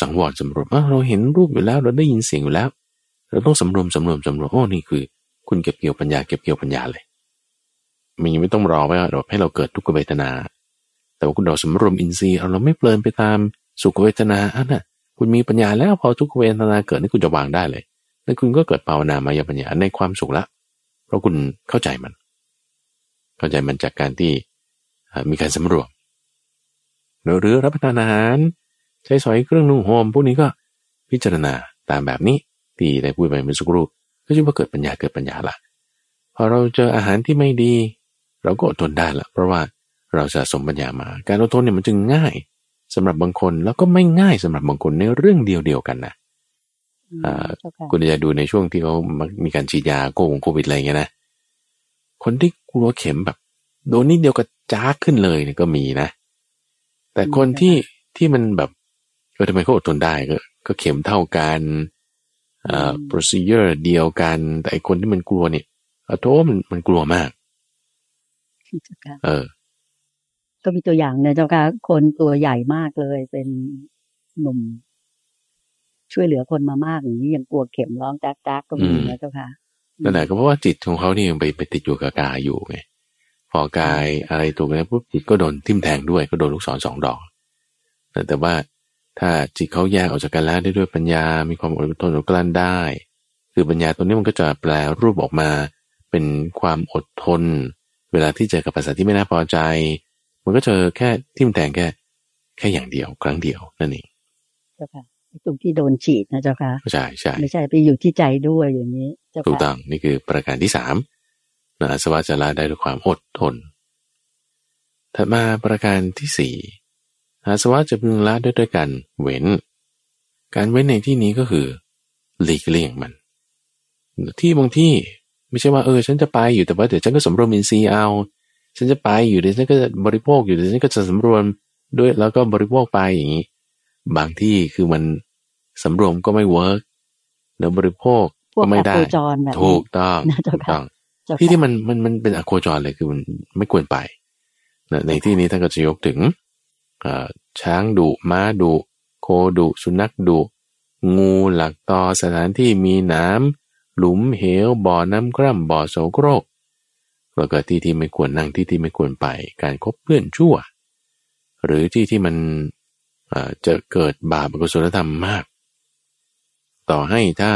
สังวรสำรวมอ้าเราเห็นรูปอยู่แล้วเราได้ยินเสียงอยู่แล้ว เราต้องสำรวมสำรวมสำรวมโอ้นี่คือ คุณเก็บเกี่ยวปัญญาเก็บเกี่ยวปัญญาเลยมันยังไม่ต้องรอไว้ว่าให้เราเกิดทุกขเวทนา แต่ว่าคุณเราสำรวมอินทรีย์เอาเราไม่เพลินไปตามสุขเวทนาอันน่ะ คุณมีปัญญาแล้วพอทุกขเวทนาเกิดนี่คุณจะวางได้เลยนั่นคุณก็เกิดภาวนามายปัญญาในความสุขละ เพราะคุณเข้าใจมัน เข้าใจมันจากการที่มีการสำรวมหรือหรือรับประทานอาหาร ใช้สอยเครื่องนุ่งห่มพวกนี้ก็พิจารณาตามแบบนี้ ที่ได้พูดไปเมื่อสักครู่ก็ชื่อว่าเกิดปัญญาเกิดปัญญาละพอเราเจออาหารที่ไม่ดี เราก็อดทนได้ละเพราะว่าเราสะสมปัญญามา การอดทนเนี่ยมันจึงง่ายสำหรับบางคนแล้วก็ไม่ง่ายสำหรับบางคนในเรื่องเดียวๆกันนะอ่าเจ้าค่ะคุณจะดูในช่วงที่เขามักมีการฉีดยาโควงโควิดอะไรอย่างเงี้ยนะคนที่กลัวเข็มแบบโดนนิดเดียวก็จ้ากขึ้นเลยเนี่ยก็มีนะ แต่คนที่ที่มันแบบเออทำไมเขาอดทนได้ก็ ก็เข็มเท่ากัน อ่า procedure เดียวกัน แต่ไอคนที่มันกลัวเนี่ยอะโทมันมันกลัวมากเจ้าค่ะเออ ก็มีตัวอย่างนะเจ้าค่ะคนตัวใหญ่มากเลยเป็นหนุ่ม ช่วยเหลือคนมามากอย่างนี้ยังกลัวเข็มร้องจักจักๆก็มีอืมนะเจ้าค่ะนั่นแหละก็เพราะว่าจิตของเขานี่ยังไปไปติดอยู่กับกายอยู่ไงพอกายอะไรตัวกันปุ๊บจิตก็โดนทิ่มแทงด้วยก็โดนลูกศรสองดอกแต่แต่ว่า ถ้าจิตเขาแยกออกจากกันแล้วได้ด้วยปัญญา มีความอดทนอดกลั้นได้ คือปัญญาตัวนี้มันก็จะแปลรูปออกมา เป็นความอดทน เวลาที่เจอกับภาษาที่ไม่น่าพอใจ มันก็เจอแค่ทิ่มแทงแค่ แค่อย่างเดียวครั้งเดียวนั่นเองเจ้าค่ะตรงที่โดนฉีดนะเจ้าค่ะใช่ใช่ไม่ใช่ไปอยู่ที่ใจด้วยอย่างนี้เจ้าถูกค่ะต้องนี่คือประการที่สามนะอาสวะจะละได้ด้วยความอดทนถัดมาประการที่สี่ อาสวะจะพึงละด้วยด้วยการเว้น การเว้นในที่นี้ก็คือ หลีกเลี่ยงมัน ที่บางที่ไม่ใช่ว่าเออฉันจะไปอยู่แต่ว่าเดี๋ยวฉันก็สำรวมอินทรีย์เอา ฉันจะไปอยู่เดี๋ยวฉันก็จะบริโภคอยู่เดี๋ยวฉันก็จะสำรวมด้วยแล้วก็บริโภคไปอย่างนี้ บางที่คือมันสำรวมก็ไม่เวิร์กแล้วบริโภคพวก็กไม่อได้โคจรแบบนี้ถูกต้องนะเจ้าถูกค่ะต้องเจ้าที่ค่ะที่มันมันมันเป็นอโคจรเลยคือมันไม่ควรไปนะในที่นี้ท่านก็จะยกถึงเอ่อ ช้างดุม้าดุโคดุสุนัขดุงูหลักตอสถานที่มีน้ำหลุมเหวบ่อน้ำกร่ำบ่อโสโครกแล้วก็ที่ที่ไม่ควรนั่งที่ที่ไม่ควรไป การคบเพื่อนชั่ว หรือที่ที่มันเอ่อจะเกิดบาปอกุศลธรรมมาก ต่อให้ถ้า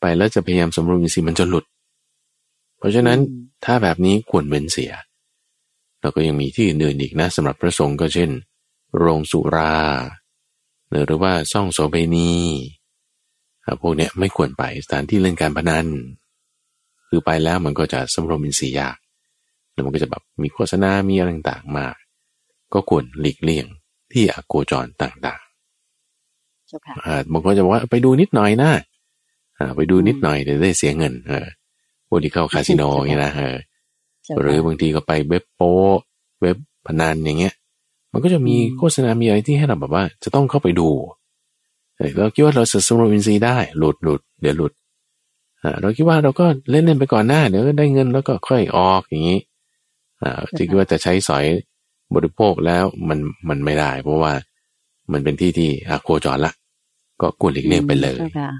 ไปแล้วจะพยายามสำรวมอินทรีย์มันจะหลุด เพราะฉะนั้นอืมถ้าแบบนี้ควรเว้นเสียแล้วก็ยังมีที่อื่นๆอีกนะสำหรับพระสงฆ์ก็เช่น โรงสุรา หรือว่าซ่องโสเภณีอะพวกเนี้ยไม่ควรไปสถานที่เล่นการพนัน คือไปแล้วมันก็จะสำรวมอินทรีย์ยากแล้วมันก็จะแบบมีโฆษณา มีอะไรต่างๆมาก ก็ควรหลีกเลี่ยงที่อโคจรต่างเจ้าค่ะๆอ่าบางคนจะบอกว่าไปดูนิดหน่อยนะอ่าไปดูนิดหน่อยเดี๋ยวได้เสียเงิน เออพวกที่เข้าคาสิโนอย่างเงี้ยนะเออเจ้าหรือค่ะบางทีก็ไปเว็บโป้เว็บพนันอย่างเงี้ย มันก็จะมีอืมโฆษณา มีอะไรที่ให้เราแบบว่า จะต้องเข้าไปดูเออเราคิดว่าเราจะสำรวมอินทรีย์ได้ หลุดหลุดเดี๋ยวหลุดอ่าเราคิดว่าเราก็เล่นเล่นๆไปก่อนหน้าเดี๋ยวได้เงินแล้วก็ค่อยออกอย่างนี้อ่าจะคิดว่าจะใช้สอยบริโภคแล้วมันมันไม่ได้ เพราะว่ามันเป็นที่ที่อาโคจรละ ก็ควรหลีกเลี่ยงไปเลย เจ้าค่ะ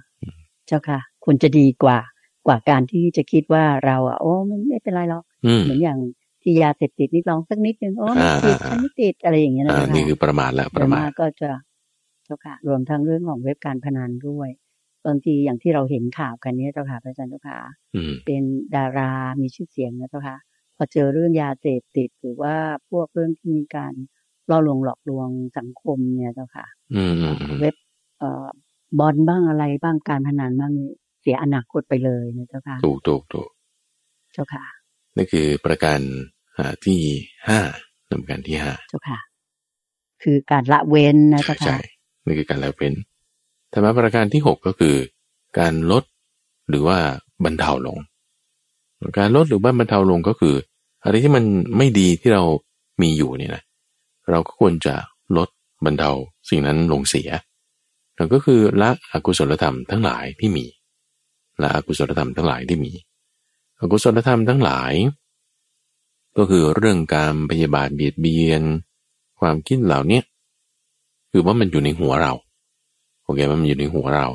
เจ้าค่ะควรจะดีกว่ากว่าการที่จะคิดว่าเราอะโอ้มันไม่เป็นไรหรอกอืมเหมือนอย่าง ที่ยาเสพติดนี่ลองสักนิดนึงโอ้ไม่ติดอ่าฉันไม่ติดอะไรอย่างเงี้ยนะอ่าเจ้าค่ะนี่คือประมาทละประมาทโดยกก็จะเจ้าค่ะ รวมทั้งเรื่องของเว็บการพนันด้วยบางทีอย่างที่เราเห็นข่าวกันเนี้ยเจ้าค่ะพระอาจารย์เจ้าค่ะอืมเป็นดารามีชื่อเสียงนะเจ้าค่ะพอเจอเรื่องยาเสพติดหรือว่าพวกเรื่องที่มีการล่อลวงหลอกลวงสังคมเนี่ยเจ้าค่ะอืมอืมอืมเว็บเอ่อบอลบ้างอะไรบ้างการพนันบ้างนี่เสียอนาคตไปเลยนะเจ้าค่ะถูกถูกถูกเจ้าค่ะ นี่คือประการอ่าที่ห้าลำการที่ห้าเจ้าค่ะ คือการละเว้นนะใช่เจ้าใช่ค่ะนี่คือการละเว้นธรรมะประการที่หกก็คือ การลดหรือว่าบรรเทาลง การลดหรือว่าบรรเทาลงก็คือ อะไรที่มันไม่ดีที่เรามีอยู่เนี่ยนะเราก็ควรจะลดบรรเทาสิ่งนั้นลงเสียนั่นก็คือละอกุศลธรรมทั้งหลายที่มีละอกุศลธรรมทั้งหลายที่มี อกุศลธรรมทั้งหลาย ก็คือเรื่องการพยาบาทเบียดเบียน ความคิดเหล่าเนี้ยคือว่ามันอยู่ในหัวเราโอเคมันอยู่ในหัวเรา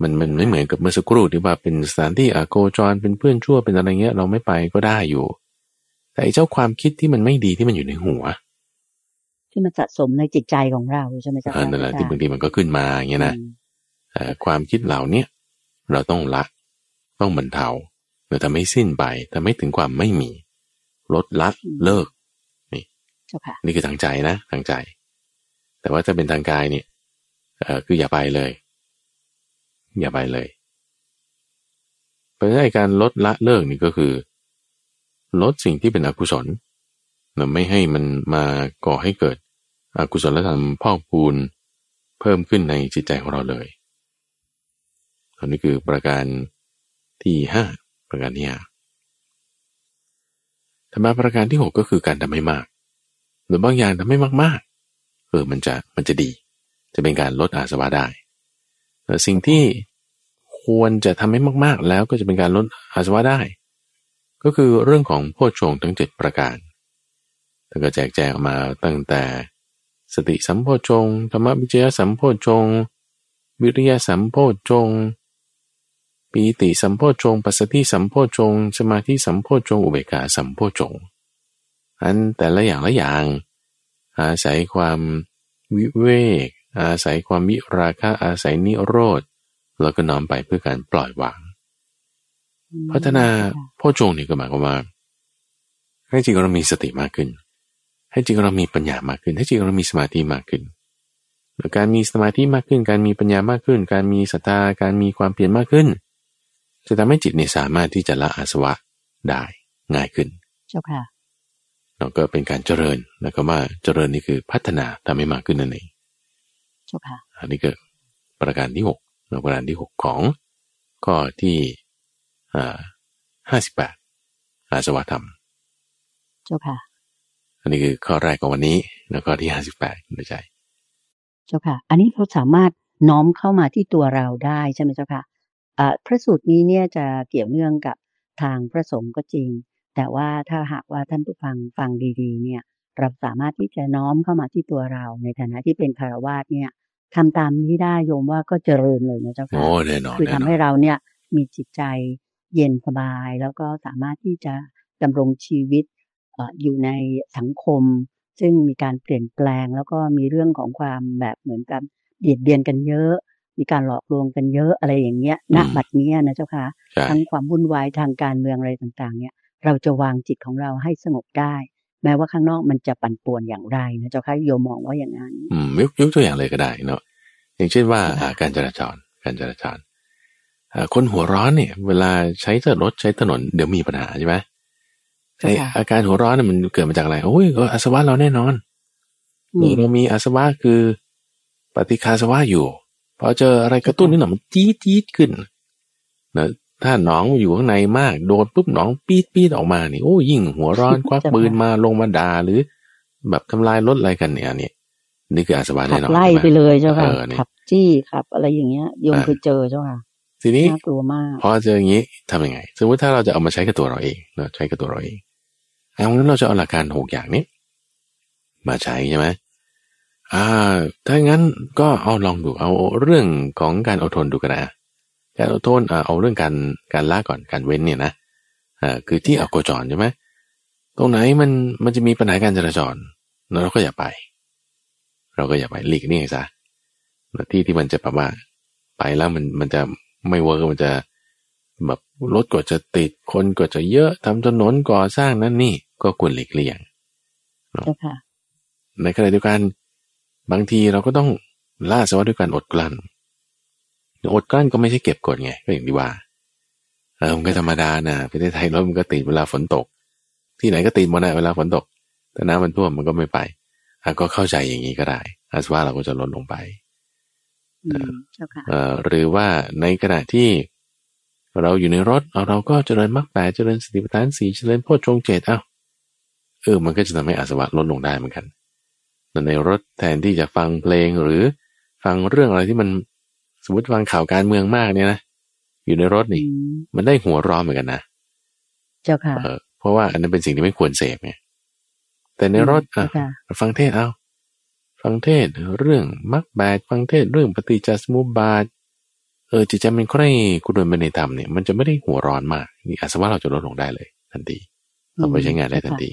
มันมันไม่เหมือนกับเมื่อสักครู่ที่ว่าเป็นสถานที่อาโกจรเป็นเพื่อนชั่วเป็นอะไรเงี้ย เราไม่ไปก็ได้อยู่ แต่ไอ้เจ้าความคิดที่มันไม่ดีที่มันอยู่ในหัวที่มันสะสมในจิตใจของเราใช่ไหมเจ้าเออค่ะนั่นแหละที่บางทีมันก็ขึ้นมาอย่างเงี้ยนะอืมเอ่อความคิดเหล่าเนี้ยเราต้องละต้องบรรเทา เราทำให้สิ้นไปทำให้ถึงความไม่มี ลดละเลิกเจ้าค่ะนี่คือทางใจนะ ทางใจ แต่ว่าถ้าเป็นทางกายเนี่ยเออคืออย่าไปเลย อย่าไปเลยเพราะฉะนั้นไอ้การลดละเลิกนี่ก็คือ ลดสิ่งที่เป็นอกุศลเราไม่ให้มันมาก่อให้เกิด อกุศลธรรมพอกพูนเพิ่มขึ้นในจิตใจของเราเลยอันนี้คือประการที่ห้า ประการที่ห้าธรรมะประการที่หกก็คือการทำให้มาก หรือบางอย่างทำให้มากๆเออมันจะมันจะดี จะเป็นการลดอาสวะได้แต่สิ่งที่ควรจะทำให้มาก ๆ แล้วก็จะเป็นการลดอาสวะได้ ก็คือเรื่องของโพชฌงทั้งเจ็ดประการแล้วก็แจกแจงออกมาตั้งแต่สติสัมโพชฌงธรรมวิจยสัมโพชฌงวิริยสัมโพชฌง ปีติสัมโพชฌงค์ปัสสติสัมโพชฌงค์สมาธิสัมโพชฌงค์อุเบกขาสัมโพชฌงค์อันแต่ละอย่างละอย่าง อาศัยความวิเวก อาศัยความวิราคะอาศัยนิโรธแล้วก็น้อมไปเพื่อการปล่อยวางอืมพัฒนาเจ้ค่ะโพชฌงค์นี่ก็หมายความว่า ให้จิตเรามีสติมากขึ้น ให้จิตเรามีปัญญามากขึ้น ให้จิตเรามีสมาธิมากขึ้นการมีสมาธิมากขึ้น การมีปัญญามากขึ้น การมีศรัทธาการมีความเพียรมากขึ้น จะทำให้จิตเนี่ยสามารถที่จะละอาสวะได้ง่ายขึ้น เจ้าค่ะแล้วก็เป็นการเจริญแล้วก็ว่าเจริญนี่คือพัฒนาทำให้มากขึ้นนั่นเองเจ้าค่ะอันนี้ก็ประการที่หกประการที่หกของข้อที่อ่าห้าสิบแปดอาสวะธรรม เจ้าค่ะ อันนี้คือข้อแรกของวันนี้แล้วก็ที่ห้าสิบแปดคุณใจ เจ้าค่ะ อันนี้เราสามารถน้อมเข้ามาที่ตัวเราได้ใช่ไหมเจ้าค่ะอ่า พระสูตรนี้เนี่ยจะเกี่ยวเนื่องกับทางพระสงฆ์ก็จริง แต่ว่าถ้าหากว่าท่านผู้ฟังฟังดีๆ เนี่ยเราสามารถที่จะน้อมเข้ามาที่ตัวเราในฐานะที่เป็นคารวาสเนี่ยทำตามนี้ได้โยมว่าก็เจริญเลยนะเจ้าค่ะโอ้แน่นอนคือแน่ทำนอให้นเราเนี่ยมีจิตใจเย็นสบาย แล้วก็สามารถที่จะดำรงชีวิตเอ่ออยู่ในสังคม ซึ่งมีการเปลี่ยนแปลง แล้วก็มีเรื่องของความแบบเหมือนกับเบียดเบียนกันเยอะ มีการหลอกลวงกันเยอะอะไรอย่างเงี้ยณอืมบัดเนี้ยนะเจ้าค่ะใช่ทั้งความวุ่นวายทางการเมืองอะไรต่างๆ เนี่ย เราจะวางจิตของเราให้สงบได้ แม้ว่าข้างนอกมันจะปั่นป่วนอย่างไรนะเจ้าค่ะโยมมองว่าอย่างนั้นอืมยกยกตัวอย่างเลยก็ได้เนาะอย่างเช่นว่าค่ะอ่าการจราจรการจราจรอ่าคนหัวร้อนเนี่ย เวลาใช้รถใช้ถนนเดี๋ยวมีปัญหาใช่ไหมไออาการหัวร้อนเนี่ยมันเกิดมาจากอะไรโอ้ยก็อาสวะเราแน่นอนอืมเรามีอาสวะคือปฏิคาสวะอยู่ พอเจออะไรกระตุ้นนิดหน่อยมันจี๊ดจี๊ดขึ้นนะถ้าหนองอยู่ข้างในมากโดนปุ๊บหนองปี๊ดปี๊ดออกมานี่โอ้ยิ่งหัวร้อนควักปืนมาลงมาด่าหรือ แบบทำลายรถอะไรกันเนี่ยอันเนี่ยนี่คืออาสวะขัแน่บนอนไล่ใช่หมไปเลยเจ้าค่ะเออนี่ขับจี้ขับ อะไรอย่างเงี้ยโยมอ่าเคยเจอเจ้าค่ะทีนี้น่ากลัวมากพอเจออย่างนี้ทำยังไง สมมติถ้าเราจะเอามาใช้กับตัวเราเองเราใช้กับตัวเราเองเอางั้นเราจะเอาหลักการหกอย่างนี้ มาใช้ใช่ไหม อ่า ถ้างั้นก็เอาลองดูเอาเรื่องของการอดทนดูก็ได้อะการอดทนอ่าเอาเรื่องการการละก่อนการเว้นเนี่ยนะอ่าคือที่อโคจรใช่ไหมตรงไหนมันมันจะมีปัญหาการจราจร เราก็อย่าไป เราก็อย่าไปหลีกเลี่ยงซะที่ที่มันจะแบบว่าไปแล้วมันมันจะไม่เวิร์กมันจะแบบรถก็จะติดคนก็จะเยอะทำถนนก่อสร้างนั่นนี่ก็ควรหลีกเลี่ยงเจ้าค่ะในขณะเดียวกัน บางทีเราก็ต้องละอาสวะด้วยการอดกลั้นอดกลั้นก็ไม่ใช่เก็บกดไงก็อย่างที่ว่าเออมันก็ธรรมดานะประเทศไทยรถมันก็ติดเวลาฝนตก ที่ไหนก็ติดหมดนะเวลาฝนตก แต่น้ำมันท่วมมันก็ไม่ไปอะก็เข้าใจอย่างนี้ก็ได้อาสวะเราก็จะลดลงไปอืมเจ้าค่ะเอ่อหรือว่าในขณะที่เราอยู่ในรถเอาเราก็เจริญมรรคแปดเจริญสติปัฏฐานสี่เจริญโพชฌงค์เจ็ดเอ้าเออมันก็จะทำให้อาสวะลดลงได้เหมือนกันแต่ ในรถแทนที่จะฟังเพลงหรือฟังเรื่องอะไรที่มันสมมติฟังข่าวการเมืองมากเนี่ยนะอยู่ในรถอืนี่มมันได้หัวร้อนเหมือนกันนะ เจ้าค่ะเออเพราะว่าอันนั้นเป็นสิ่งที่ไม่ควรเสพไงแต่ในรถอะเจ้าค่ะฟังเทศเอา ฟังเทศเรื่องมรรคแปดฟังเทศเรื่องปฏิจจสมุปบาทเออจิตใจมันใคร่กุศลไปในธรรมเนี่ยมันจะไม่ได้หัวร้อนมากนี่อาสวะเราจะลดลงได้เลย ทันทีเอาไปใช้งานได้ทันที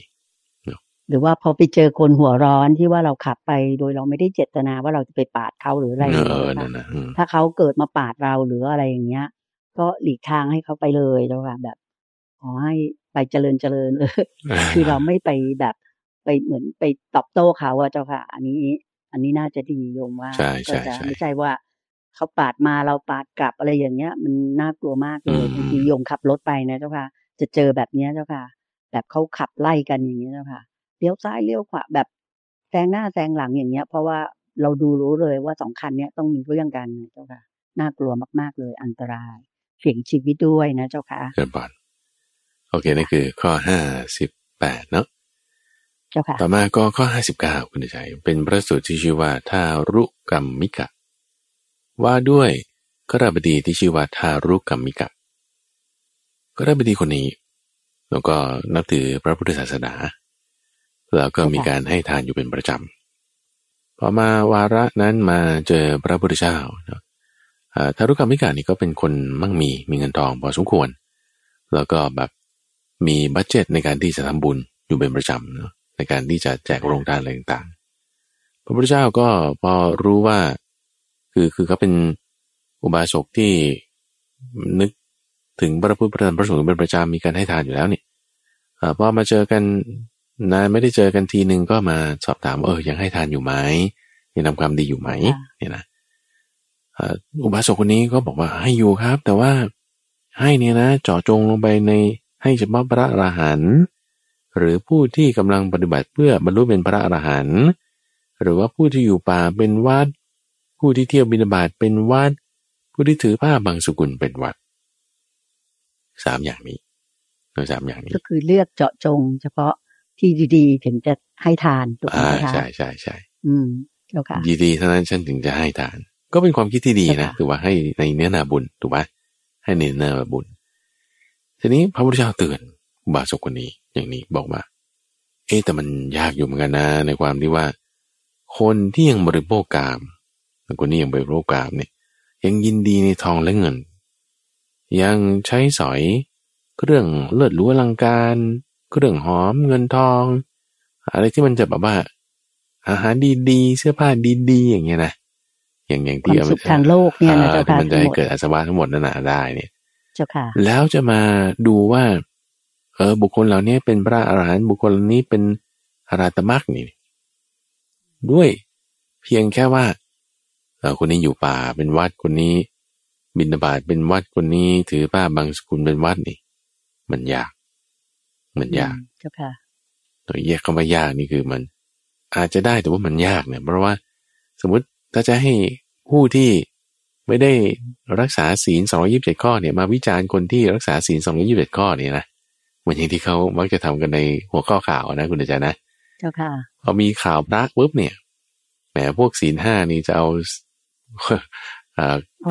หรือว่าพอไปเจอคนหัวร้อนที่ว่าเราขับไปโดยเราไม่ได้เจตนาว่าเราจะไปปาดเขาหรืออะไรเออย่างอเงี้ยนั่ค่ะนนะอืมถ้าเขาเกิดมาปาดเราหรืออะไรอย่างเงี้ย ก็หลีกทางให้เขาไปเลยเจ้าค่ะแบบ ขอให้ไปเจริญเจริญเลย คือเราไม่ไปแบบไปเหมือนไปตอบโต้เขาอะเจ้าค่ะ อันนี้ อันนี้น่าจะดีโยมว่าใช่ใช่ก็จะใช่ไม่ใช่ว่าเขาปาดมาเราปาดกลับอะไรอย่างเงี้ย มันน่ากลัวมากเลยอืมบางทีโยมขับรถไปนะเจ้าค่ะ จะเจอแบบเนี้ยเจ้าค่ะ แบบเขาขับไล่กันอย่างเงี้ยเจ้าค่ะ เลี้ยวซ้ายเลี้ยวขวาแบบแซงหน้าแซงหลังอย่างเงี้ย เพราะว่าเราดูรู้เลยว่าสองคันเนี้ยต้องมีเรื่องกันนะเจ้าค่ะ น่ากลัวมาก ๆ เลยอันตรายเสี่ยงชีวิตด้วยนะเจ้าค่ะเกินบอลโอเคนั่นคือข้อห้าสิบแปดเนาะเจ้าค่ะ ต่อมาก็ข้อห้าสิบเก้าคุณชัยเป็นพระสูตรที่ชื่อว่าทารุกรรมมิกะ ว่าด้วยกระบดีที่ชื่อว่าทารุกรรมมิกะกระบดีคนนี้ แล้วก็นับถือพระพุทธศาสนา แล้วก็มีการให้ทานอยู่เป็นประจำพอมาวาระนั้นมาเจอพระพุทธเจ้าทารุกรรมิกานี่ก็เป็นคนมั่งมีมีเงินทองพอสมควร แล้วก็แบบมีบัตเจตในการที่จะทำบุญอยู่เป็นประจำเนาะในการที่จะแจกโรงทานอะไรต่างๆ พระพุทธเจ้าก็พอรู้ว่า คือคือเขาเป็นอุบาสกที่นึกถึงพระพุทธพระธรรมพระสงฆ์เป็นประจำมีการให้ทานอยู่แล้วเนี่ยพอมาเจอกัน นานไม่ได้เจอกันทีหนึ่งก็มาสอบถามว่าเออยังให้ทานอยู่ไหมยังทำความดีอยู่ไหมเนี่ยนะอุบาสกคนนี้ก็บอกว่าให้อยู่ครับ แต่ว่าให้เนี่ยนะเจาะจงลงไปในให้เฉพาะพระอรหันต์หรือผู้ที่กำลังปฏิบัติเพื่อบรรลุเป็นพระอรหันต์หรือว่าผู้ที่อยู่ป่าเป็นวัด ผู้ที่เที่ยวบิณฑบาตเป็นวัด ผู้ที่ถือผ้าบางสกุลเป็นวัดสามอย่างนี้โดยสามอย่างนี้ ก็คือเลือกเจาะจง เฉพาะ ที่ดีๆ ถึงจะให้ทานถูกไหมคะใช่ใช่ใช่อืมเจ้าค่ะดีๆเท่านั้นฉันถึงจะให้ทาน ก็เป็นความคิดที่ดีนะถือว่าให้ในเนื้อนาบุญถูกไหมให้ในเนื้อบุญ ทีนี้พระพุทธเจ้าเตือนบาสกคนนี้อย่างนี้บอกว่า เอ๊แต่มันยากอยู่เหมือนกันนะในความที่ว่า คนที่ยังบริโภคกามคนนี้ยังบริโภคกามเนี่ย ยังยินดีในทองและเงิน ยังใช้สอยเครื่องเลือดหรูอลังการ เครื่องหอมเงินทอง อะไรที่มันจะแบบว่า อาหารดีๆ เสื้อผ้าดีๆ อย่างเงี้ยนะอย่างอย่างที่สุขทางโลกเนี่ยนะเจ้าค่ะมันจะให้เกิดอาสวะทั้งหมดนั่นแหะได้เนี่ยเจ้าค่ะ แล้วจะมาดูว่า เออบุคคลเหล่านี้เป็นพระอรหันต์บุคคลนี้เป็นอราตมรรคนี่ ด้วยเพียงแค่ว่าเออคนนี้อยู่ป่าเป็นวัดคนนี้ บินบาตเป็นวัดคนนี้ถือผ้าบางสกุลเป็นวัดนี่ มันยาก มันยากเจ้าค่ะตัวแยกคำว่ายากนี่คือมัน อาจจะได้แต่ว่ามันยากเนี่ย เพราะว่าสมมติถ้าจะให้ผู้ที่ไม่ได้รักษาศีลสองยี่สิบเจ็ดข้อเนี่ยมาวิจารณ์คนที่รักษาศีลสองยี่สิบเจ็ดข้อเนี่ยนะเหมือนอย่างที่เขามักจะทำกันในหัวข้อข่าวนะคุณอาจารย์นะเจ้าค่ะพอมีข่าวพระปุ๊บเนี่ยแหมพวกศีลห้านี่จะเอา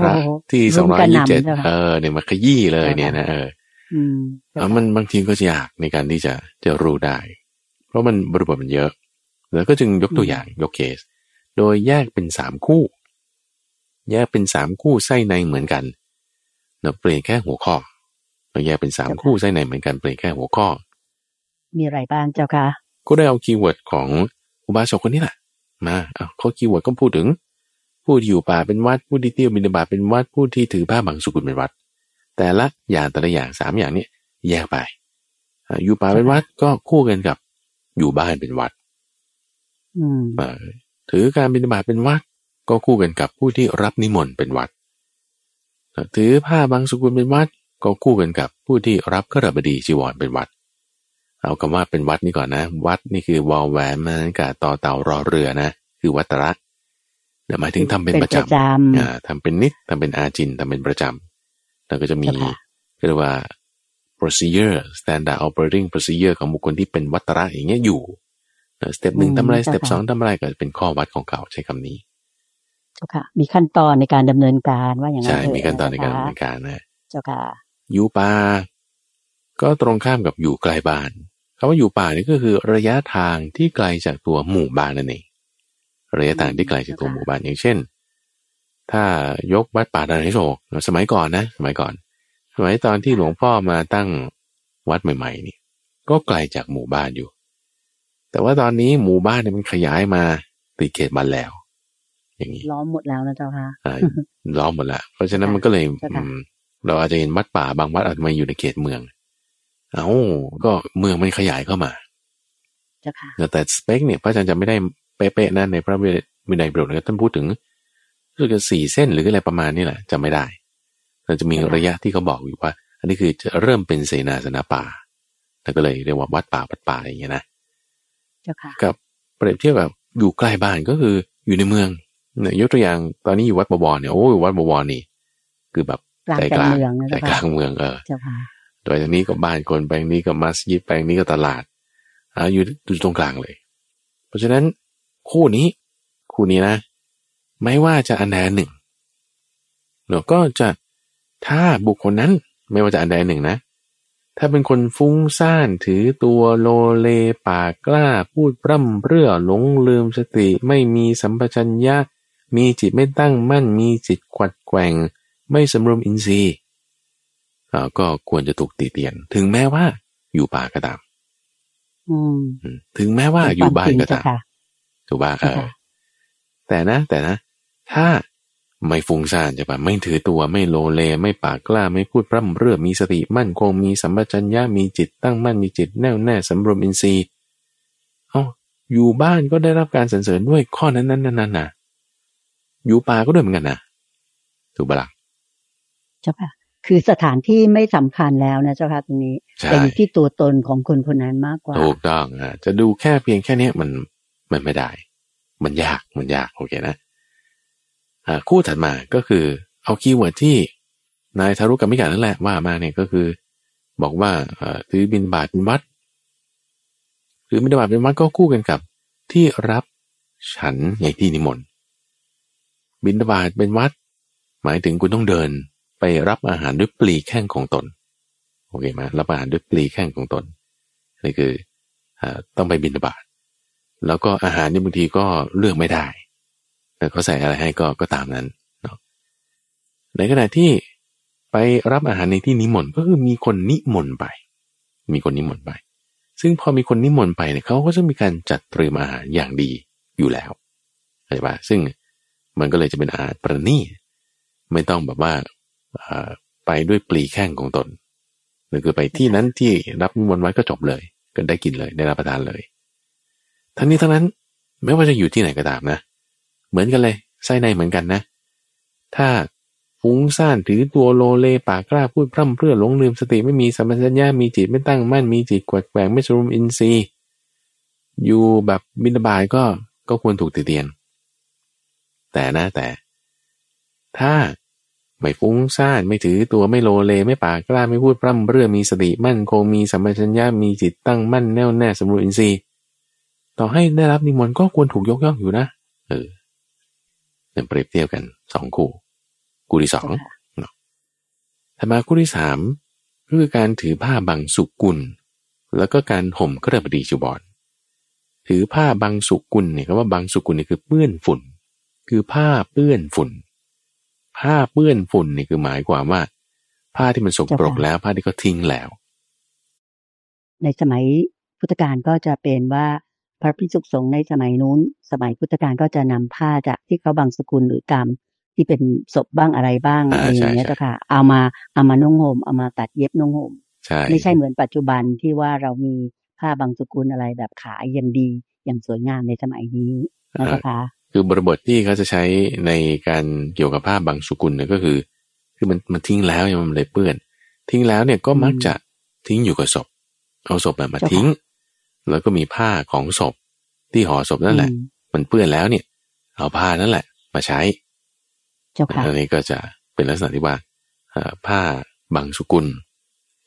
พระที่สองร้อยยี่สิบเจ็ดเออเนี่ยมาขยี้เลยเนี่ยนะเออ อืมมันบางทีก็ยากในการที่จะจะรู้ได้ เพราะมันบริบทมันเยอะ แล้วก็จึงยกตัวอย่างยกเคส โดยแยกเป็นสามคู่ แยกเป็นสามคู่ไส้ในเหมือนกันเราเปลี่ยนแค่หัวข้อ เราแยกเป็นสามคู่ไส้ในเหมือนกันเปลี่ยนแค่หัวข้อ มีอะไรบ้างเจ้าคะก็ได้เอา keyword ของอุบาสกคนนี้แหละมาเอาเขา keyword ก็พูดถึง ผู้ที่อยู่ป่าเป็นวัตร ผู้ที่เที่ยวบิณฑบาตเป็นวัตร ผู้ที่ถือผ้าบังสุกุลเป็นวัตร แต่ละอย่างแต่ละอย่างสามอย่างนี้แยกไป อยู่ป่าเป็นวัตรก็คู่กันกับ อยู่บ้านเป็นวัตรถือการบิณฑบาตเป็นวัตร ก็คู่กันกับผู้ที่รับนิมนต์เป็นวัตร ถือผ้าบังสุกุลเป็นวัตร ก็คู่กันกับผู้ที่รับคหบดีจีวรเป็นวัตร เอาคำว่าเป็นวัตรนี่ก่อนนะ วัตรนี่คือวอแหวนไม้หันอากาศต่อเต่ารอเรือนะคือวัตระหมายถึงทำเป็นประจำทำเป็นนิตย์ทำเป็นอาจิณทำเป็นประจำ เราก็จะมีเรียกว่า procedure standard operating procedure ของบุคคลที่เป็นวัตระอย่างเงี้ยอยู่ step หนึ่งทำอะไร step สองทำอะไรก็เป็นข้อวัตรของเขาใช้คำนี้เจ้าค่ะ มีขั้นตอนในการดำเนินการว่าอย่างไรใช่มีขั้นตอนในการดำเนินการนะเจ้าค่ะอยู่ป่าก็ตรงข้ามกับอยู่ไกลบ้านคำว่าอยู่ป่านี่ก็คือระยะทางที่ไกลจากตัวหมู่บ้านนั่นเองระยะทางที่ไกลจากตัวหมู่บ้านอย่างเช่น ถ้ายกวัดป่าดานโศกสมัยก่อนนะ สมัยก่อน สมัยตอนที่หลวงพ่อมาตั้งวัดใหม่ ๆ นี่ ก็ไกลจากหมู่บ้านอยู่ แต่ว่าตอนนี้หมู่บ้านเนี่ยมันขยายมาติดเขตบ้านแล้ว อย่างนี้ล้อมหมดแล้วนะเจ้าค่ะล้อมหมดแล้วเพราะฉะนั้นมันก็เลยเราอาจจะเห็นวัดป่าบางวัดอาจจะมาอยู่ในเขตเมือง เอ้าก็เมืองมันขยายเข้ามาแต่สเปคเนี่ยพระอาจารย์จะไม่ได้เป๊ะๆนะในพระวินัยบิดกท่านพูดถึง รู้จะสี่เส้นหรืออะไรประมาณนี้แหละจะไม่ได้เราจะมีระยะที่เขาบอกอยู่ว่า อันนี้คือจะเริ่มเป็นเสนาสนะป่าแล้วก็เลยเรียกว่าวัดป่าวัดป่าอย่างเงี้ยนะกับเปรียบเทียบแบบอยู่ใกล้บ้านก็คืออยู่ในเมืองเนี่ยยกตัวอย่างตอนนี้อยู่วัดบวรเนี่ยโอ้ยวัดบวรนี่ คือแบบใจกลางใจกลางเมืองเออโดยทางนี้ก็บ้านคนแปลงนี้ก็มัสยิดแปลงนี้ก็ตลาดอ่าอยู่อยู่ตรงกลางเลย เพราะฉะนั้นคู่นี้ คู่นี้นะ ไม่ว่าจะอันใดอันหนึ่งเราก็จะถ้าบุคคลนั้นไม่ว่าจะอันใดอันหนึ่งนะ ถ้าเป็นคนฟุ้งซ่านถือตัวโลเลปากกล้า พูดพร่ำเรื่อหลงลืมสติไม่มีสัมปชัญญะ มีจิตไม่ตั้งมั่นมีจิตขวัดแกว่ง ไม่สำรวมอินทรีย์ก็ควรจะถูกตีเตียน ถึงแม้ว่าอยู่ป่าก็ตามถึงแม้ว่าอยู่บ้านก็ตามถูกป่ะเออแต่นะ แต่นะ ถ้าไม่ฟุ้งซ่านจะปะไม่ถือตัวไม่โลเล ไม่ปากกล้าไม่พูดพร่ำเรื่อมีสติมั่นคงมีสัมปชัญญะมีจิตตั้งมั่นมีจิตแน่วแน่สำรวมอินทรีย์เอ้าอยู่บ้านก็ได้รับการสรรเสริญด้วยข้อนั้นนั้นนั้นนะอยู่ป่าก็ด้วยเหมือนกันนะถูกปะล่ะเจ้าค่ะคือสถานที่ไม่สำคัญแล้วนะเจ้าค่ะตรงนี้ใช่แต่อยู่ที่ตัวตนของคนคนนั้นมากกว่าถูก็ต้องอะจะดูแค่เพียงแค่เนี้ยมันมันไม่ได้ มันยากมันยากโอเคนะอ่า คู่ถัดมาก็คือเอา keyword ที่นายทารุกัมมิกะนั่นแหละว่ามาเนี่ยก็คือ บอกว่าถือบิณฑบาตเป็นวัตรถือบิณฑบาตเป็นวัตรก็คู่กันกับ ที่รับฉันอยู่ที่นิมนต์บิณฑบาตเป็นวัตร หมายถึงคุณต้องเดินไปรับอาหารด้วยปลีแข้งของตนโอเคไหมรับอาหารด้วยปลีแข้งของตนนี่คืออต้องไปบินบาตแล้วก็อาหารนี่บางทีก็เลือกไม่ได้ เขาใส่อะไรให้ก็ก็ตามนั้นเนาะในขณะที่ไปรับอาหารในที่นิมนต์ก็คือมีคนนิมนต์ไป มีคนนิมนต์ไป ซึ่งพอมีคนนิมนต์ไปเนี่ยเขาก็จะมีการจัดเตรียมอาหารอย่างดีอยู่แล้วเข้าใจปะซึ่งมันก็เลยจะเป็นอาหารประณีตไม่ต้องแบบว่าอ่าไปด้วยปลีแข้งของตนหรือคือไปที่นั้นที่รับนิมนต์ไว้ก็จบเลย ก็ได้กินเลยได้รับประทานเลย ทั้งนี้ทั้งนั้นไม่ว่าจะอยู่ที่ไหนก็ตามนะ เหมือนกันเลยไส้ในเหมือนกันนะ ถ้าฟุ้งซ่านถือตัวโลเลปากกล้าพูดพร่ำเพรื่อหลงลืมสติไม่มีสัมปชัญญะมีจิตไม่ตั้งมั่นมีจิตกวัดแกว่งไม่สรุมอินทรีย์อยู่แบบบินาบายก็ก็ควรถูกติเตียน แต่นะแต่ ถ้าไม่ฟุ้งซ่านไม่ถือตัวไม่โลเลไม่ปากกล้าไม่พูดพร่ำเพรื่อมีสติมั่นคงมีสัมปชัญญะมีจิตตั้งมั่นแน่วแน่สมบูรณ์อินทรีย์ ต่อให้ได้รับนิมนต์ก็ควรถูกยกย่องอยู่นะ เออ เนี่ยเปรียบเทียบกันสองคู่คู่ที่สองเนาะถัดมาคู่ที่สามก็คือการถือผ้าบังสุกุล แล้วก็การห่มกระบดีจีวรถือผ้าบังสุกุลเนี่ยคำว่าบังสุกุลเนี่ยคือเปื้อนฝุ่น คือผ้าเปื้อนฝุ่น ผ้าเปื้อนฝุ่นนี่คือหมายความว่า ผ้าที่มันสกปรกแล้วผ้าที่เขาทิ้งแล้ว ในสมัยพุทธกาลก็จะเป็นว่า พระภิกษุสงฆ์ในสมัยนู้น สมัยพุทธกาลก็จะนำผ้าจากที่เขาบังสกุลหรือกรรมที่เป็นศพบ้างอะไรบ้างอ่าอะไรอย่างเงี้ยใช่ใช่เจ้าค่ะ เอามาเอามานุ่งห่มเอามาตัดเย็บนุ่งห่มใช่ไม่ใช่เหมือนปัจจุบันที่ว่าเรามีผ้าบางสกุลอะไรแบบขายอย่างดีอย่างสวยงามในสมัยนี้นะเจ้าค่ะคือบริบทที่เขาจะใช้ในการเกี่ยวกับผ้าบางสุกุลเนี่ยก็คือ คือมันมันทิ้งแล้วเนี่ยมันเลยเปื้อน ทิ้งแล้วเนี่ยก็มักจะทิ้งอยู่กับศพเอาศพแบบมาเจ้าค่ะทิ้ง แล้วก็มีผ้าของศพ ที่ห่อศพนั่นแหละอืมมันเปื้อนแล้วเนี่ย เอาผ้านั่นแหละ มาใช้เจ้าค่ะอันนี้ก็จะเป็นลักษณะที่ว่าเอ่อผ้าบางสุกุล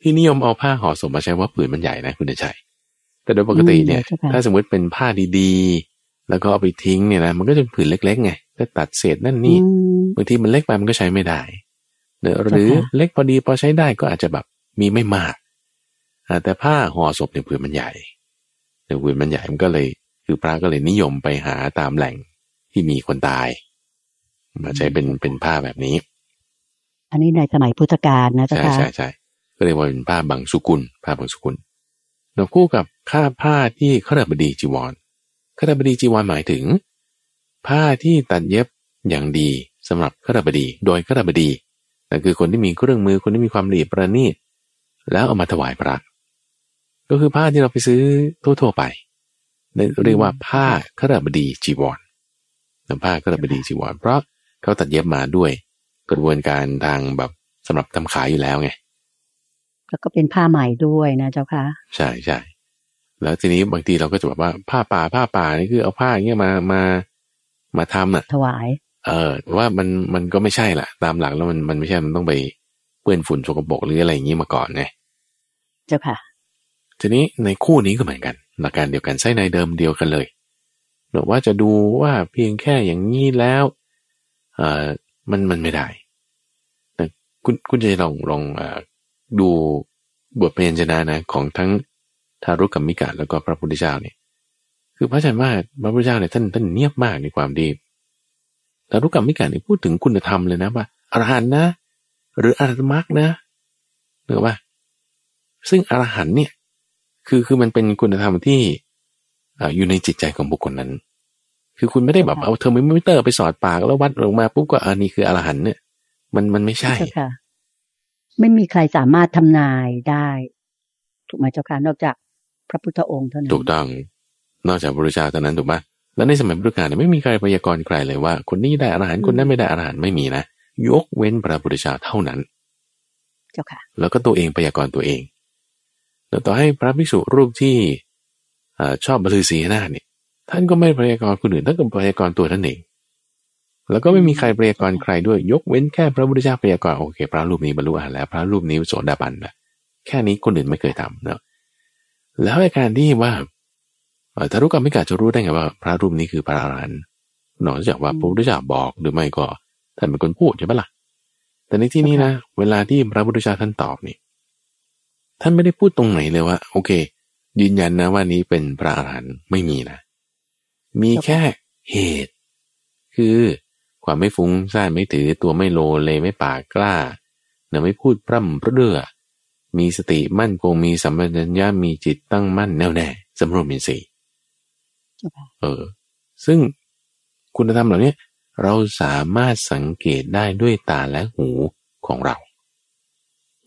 ที่นิยมเอาผ้าห่อศพมาใช้ว่าผืนมันใหญ่นะคุณเดชชัยแต่โดยปกติเนี่ยอืมเจ้าค่ะถ้าสมมติเป็นผ้าดีๆ แล้วก็เอาไปทิ้งเนี่ยนะมันก็จะเป็นผืนเล็กๆไงก็ตัดเศษนั่นนี่อืมบางทีมันเล็กไปมันก็ใช้ไม่ได้เนอะหรือค่ะเล็กพอดีพอใช้ได้ก็อาจจะแบบมีไม่มากอ่าแต่ผ้าห่อศพเนี่ยผืนมันใหญ่ แต่ผืนมันใหญ่มันก็เลย คือพระก็เลยนิยมไปหาตามแหล่งที่มีคนตาย มาใช้เป็นเป็นผ้าแบบนี้ อันนี้ในสมัยพุทธกาลนะเจ้าใช่ค่ะใช่ใช่ก็เรียกว่าเป็นผ้าบางสุกุลผ้าบางสุกุลเราคู่กับค่าผ้าที่ขรบดีจีวรขรบดีจีวรหมายถึง ผ้าที่ตัดเย็บอย่างดีสำหรับขรบดี โดยขรบดีนั่นคือคนที่มีเครื่องมือคนที่มีความละเอียดประณีตแล้วเอามาถวายพระ ก็คือผ้าที่เราไปซื้อทั่วๆไปนั่นเรียกว่าผ้าขรบดีจีวรนะผ้าขรบดีจีวรเพราะเขาตัดเย็บมาด้วยกระบวนการทางแบบสำหรับทำขายอยู่แล้วไงแล้วก็เป็นผ้าใหม่ด้วยนะเจ้าค่ะ ใช่ใช่แล้วทีนี้บางทีเราก็จะแบบว่าผ้าป่าผ้าป่านี่คือเอาผ้าอย่างเงี้ยมามามาทำอะ ถวาย เออแต่ว่ามันมันก็ไม่ใช่ล่ะตามหลักแล้วมันมันไม่ใช่มันต้องไปเปื้อนฝุ่นสกปรกหรืออะไรอย่างงี้มาก่อนไงเจ้าค่ะ ทีนี้ในคู่นี้ก็เหมือนกัน หลักการเดียวกันไส้ในเดิมเดียวกันเลยหรือว่าจะดูว่าเพียงแค่อย่างนี้แล้วเออมันมันไม่ได้แต่คุณคุณจะลองลองอดูบทเพลงชนะนะของทั้งทารุกกัมมิกะแล้วก็พระพุทธเจ้าเนี่ยคือพระอาจารย์ว่าพระพุทธเจ้าเนี่ยท่านท่านเนียบมากในความดีทารุกัมมิกะเนี่ยพูดถึงคุณธรรมเลยนะว่าอรหันต์นะ หรืออรหัตมรรคนะหรือว่า ซึ่งอรหันต์เนี่ย คือคือมันเป็นคุณธรรมที่อ่าอยู่ในจิตใจของบุคคลนั้น คือคุณไม่ได้แบบค่ะเอาเทอร์โมมิเตอร์ไปสอดปากแล้ววัดลงมาปุ๊บก็อันนี้คืออรหันต์เนี่ย มันมันไม่ใช่เจ้าค่ะ ไม่มีใครสามารถทำนายได้ ถูกไหมเจ้าค่ะนอกจากพระพุทธองค์เท่านั้นถูกต้อง นอกจากพระพุทธเจ้าเท่านั้นถูกปะแล้วในสมัยพุทธกาลเนี่ยไม่มีใครพยากรณ์ใครเลยว่า คนนี้ได้อรหันต์คนนั้นไม่ได้อรหันต์ไม่มีนะยกเว้นพระพุทธเจ้าเท่านั้น เจ้าค่ะ แล้วก็ตัวเองพยากรณ์ตัวเอง แล้วต่อให้พระภิกษุรูปที่ชอบบลือศีนาเนี่ยท่านก็ไม่พยากรณ์คนอื่นท่านก็พยากรณ์ตัวท่านเอง แล้วก็ไม่มีใครพยากรณ์ใครด้วยยกเว้นแค่พระพุทธเจ้าพยากรณ์โอเค พระรูปนี้บรรลุอรหันต์แล้วพระรูปนี้โสดาบันแล้วแค่นี้คนอื่นไม่เคยทำเนาะแล้วในการที่ว่าทารุกรรมิกาจะรู้ได้ไงว่า พระรูปนี้คือพระอรหันต์นอกจากว่าพระพุทธเจ้าบอกหรือไม่ก็ท่านเป็นคนพูดใช่ไหมล่ะแต่ในที่นี้นะ เวลาที่พระพุทธเจ้าท่านตอบนี่ ท่านไม่ได้พูดตรงไหนเลยว่า โอเค ยืนยันนะว่านี้เป็นพระอรหันต์ไม่มีนะ มีแค่เหตุ คือความไม่ฟุ้งซ่านไม่ถือตัวไม่โลเลไม่ปากกล้าเนะไม่พูดพร่ำเรื่อมีสติมั่นคงมีสัมปชัญญะมีจิตตั้งมั่นแน่วแน่สำรวมอินทรีย์เออ ซึ่งคุณธรรมเหล่านี้เราสามารถสังเกตได้ด้วยตาและหูของเรา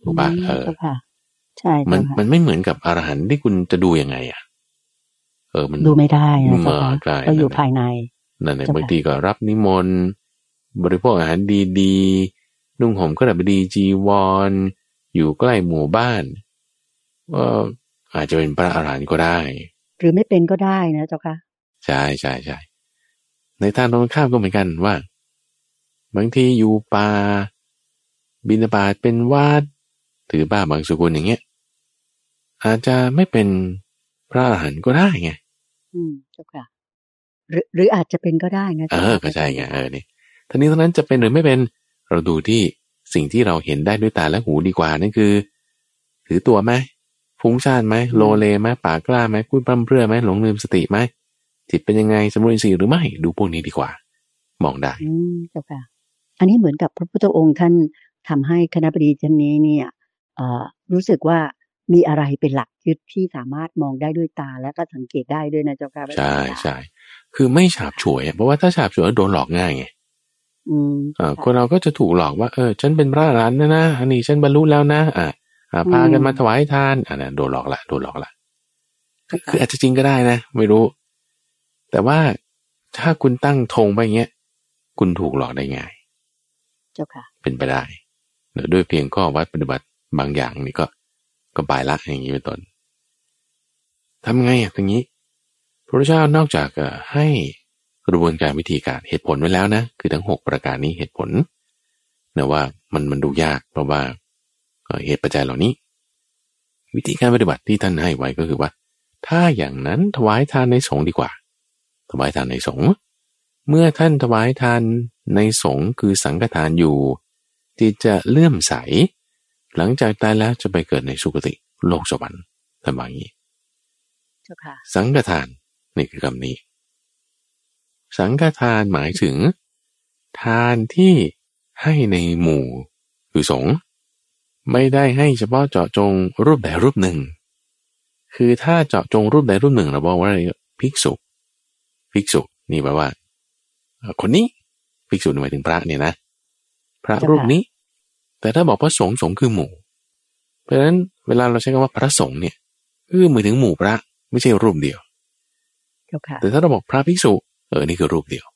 ถูกปะเออใช่ มันมันไม่เหมือนกับอรหันต์ที่คุณจะดูยังไง อะ เออมันดูไม่ได้นะเจ้าค่ะก็อยู่ภายในนั่นแหละบางทีก็รับนิมนต์บริโภคอาหารดีๆนุ่งห่มก็แบบดีจีวรอยู่ใกล้หมู่บ้านก็อาจจะเป็นพระอรหันต์ก็ได้ หรือไม่เป็นก็ได้นะเจ้าค่ะใช่ใช่ใช่ในทางตรงข้ามก็เหมือนกันว่า บางทีอยู่ป่าบินาบาตเป็นวาดถือบ้าบางสุกุลอย่างเงี้ย อาจจะไม่เป็นพระอรหันต์ก็ได้ไง อืมเจ้าค่ะหรือหรืออาจจะเป็นก็ได้นะเออก็ใช่ไงเออนี่ท่านี้เท่านั้นจะเป็นหรือไม่เป็นเราดูที่สิ่งที่เราเห็นได้ด้วยตาและหูดีกว่านั่นคือ ถือตัวไหมฟุ้งซ่านไหมโลเลไหมปากกล้าไหมพูดพั่มเพื่อไหมหลงลืมสติไหมจิตเป็นยังไงสมุนทรีหรือไม่ดูพวกนี้ดีกว่า มองได้อืมเจ้าค่ะ อันนี้เหมือนกับพระพุทธองค์ท่านทำให้คณะบดีท่านนี้เนี่ยรู้สึกว่า มีอะไรเป็นหลักยึดที่สามารถมองได้ด้วยตาและก็สังเกตได้ด้วยนะเจ้าค่ะใช่ใช่คือไม่ฉาบฉวย เพราะว่าถ้าฉาบฉวยโดนหลอกง่ายไงอ่าคนเราก็จะถูกหลอกว่าเออฉันเป็นพระอรหันต์นะนะอันนี้ฉันบรรลุแล้วนะอ่าพากันมาถวายทานอ่านะโดนหลอกละโดนหลอกละคืออาจจะจริงก็ได้นะ ไม่รู้ แต่ว่าถ้าคุณตั้งธงไปเงี้ย คุณถูกหลอกได้ง่าย เจ้าค่ะ เป็นไปได้ด้วยเพียงข้อวัดปฏิบัติบางอย่างนี่ก็ ก็ปลายละอย่างนี้เป็นต้นทำไงอย่างนี้ พระเจ้านอกจากให้กระบวนการวิธีการเหตุผลไว้แล้วนะ คือทั้งหกประการนี้เหตุผลนะว่ามันมันดูยากเพราะว่าเหตุปัจจัยเหล่านี้ วิธีการปฏิบัติที่ท่านให้ไว้ก็คือว่า ถ้าอย่างนั้นถวายทานในสงฆ์ดีกว่า ถวายทานในสงฆ์เมื่อท่านถวายทานในสงฆ์คือสังฆทานอยู่ที่จะเลื่อมใส หลังจากตายแล้วจะไปเกิดในสุคติโลกสวรรค์ทำอย่างนี้สังฆทานนี่คือคำนี้ สังฆทานหมายถึง ทานที่ให้ในหมู่คือสงฆ์ไม่ได้ให้เฉพาะเจาะจงรูปใดรูปหนึ่ง คือถ้าเจาะจงรูปใดรูปหนึ่งเราบอกว่าอะไรภิกษุภิกษุนี่แปลว่า คนนี้ภิกษุหมายถึงพระเนี่ยนะ พระรูปนี้ แต่ถ้าบอกพระสงฆ์สงฆ์คือหมู่ เพราะฉะนั้นเวลาเราใช้คำว่าพระสงฆ์เนี่ยคือหมายถึงหมู่พระไม่ใช่รูปเดียว แต่ถ้าเราบอกพระภิกษุ เออนี่คือรูปเดียว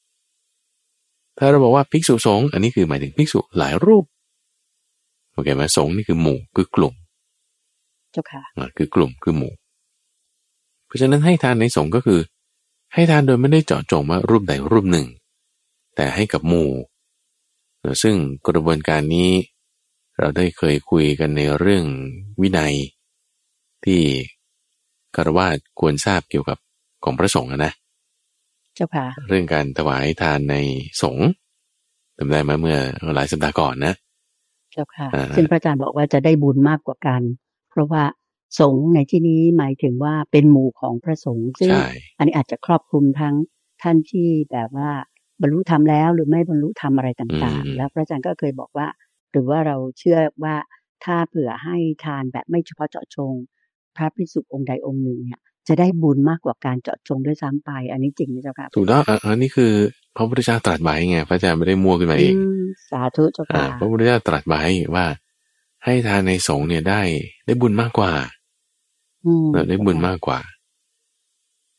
ถ้าเราบอกว่าภิกษุสงฆ์อันนี้คือหมายถึงภิกษุหลายรูปโอเคไหมสงฆ์นี่คือหมู่คือกลุ่มเจ้าค่ะคือกลุ่มคือหมู่ เพราะฉะนั้นให้ทานในสงฆ์ก็คือ ให้ทานโดยไม่ได้เจาะจงว่ารูปใดรูปหนึ่ง แต่ให้กับหมู่ซึ่งกระบวนการนี้ เราได้เคยคุยกันในเรื่องวินัย ที่คารวาสควรทราบเกี่ยวกับของพระสงฆ์นะจ้าค่ะเรื่องการถวายทานในสงฆ์จำได้มาเมื่อหลายสัปดาห์ก่อนนะ เจ้าค่ะซึ่งพระอาจารย์บอกว่าจะได้บุญมากกว่ากัน เพราะว่าสงฆ์ในที่นี้หมายถึงว่าเป็นหมู่ของพระสงฆ์ซึ่งอันนี้อาจจะครอบคลุมทั้งท่านที่แบบว่าบรรลุธรรมแล้วหรือไม่บรรลุธรรมอะไรต่างๆ แล้วพระอาจารย์ก็เคยบอกว่า หรือว่าเราเชื่อว่าถ้าเผื่อให้ทานแบบไม่เฉพาะเจาะจง พระพิสุองค์ใดองค์หนึ่งเนี่ยจะได้บุญมากกว่าการเจาะจงด้วยซ้ำไป อันนี้จริงไหมเจ้าค่ะถูกต้องอันนี้คือพระพุทธเจ้าตรัสไว้ไงพระอาจารย์ไม่ได้มั่วขึ้นมาเองสาธุเจ้าค่ะพระพุทธเจ้าตรัสไว้ว่า ให้ทานในสงฆ์เนี่ยได้ ได้บุญมากกว่าเราได้บุญมากกว่า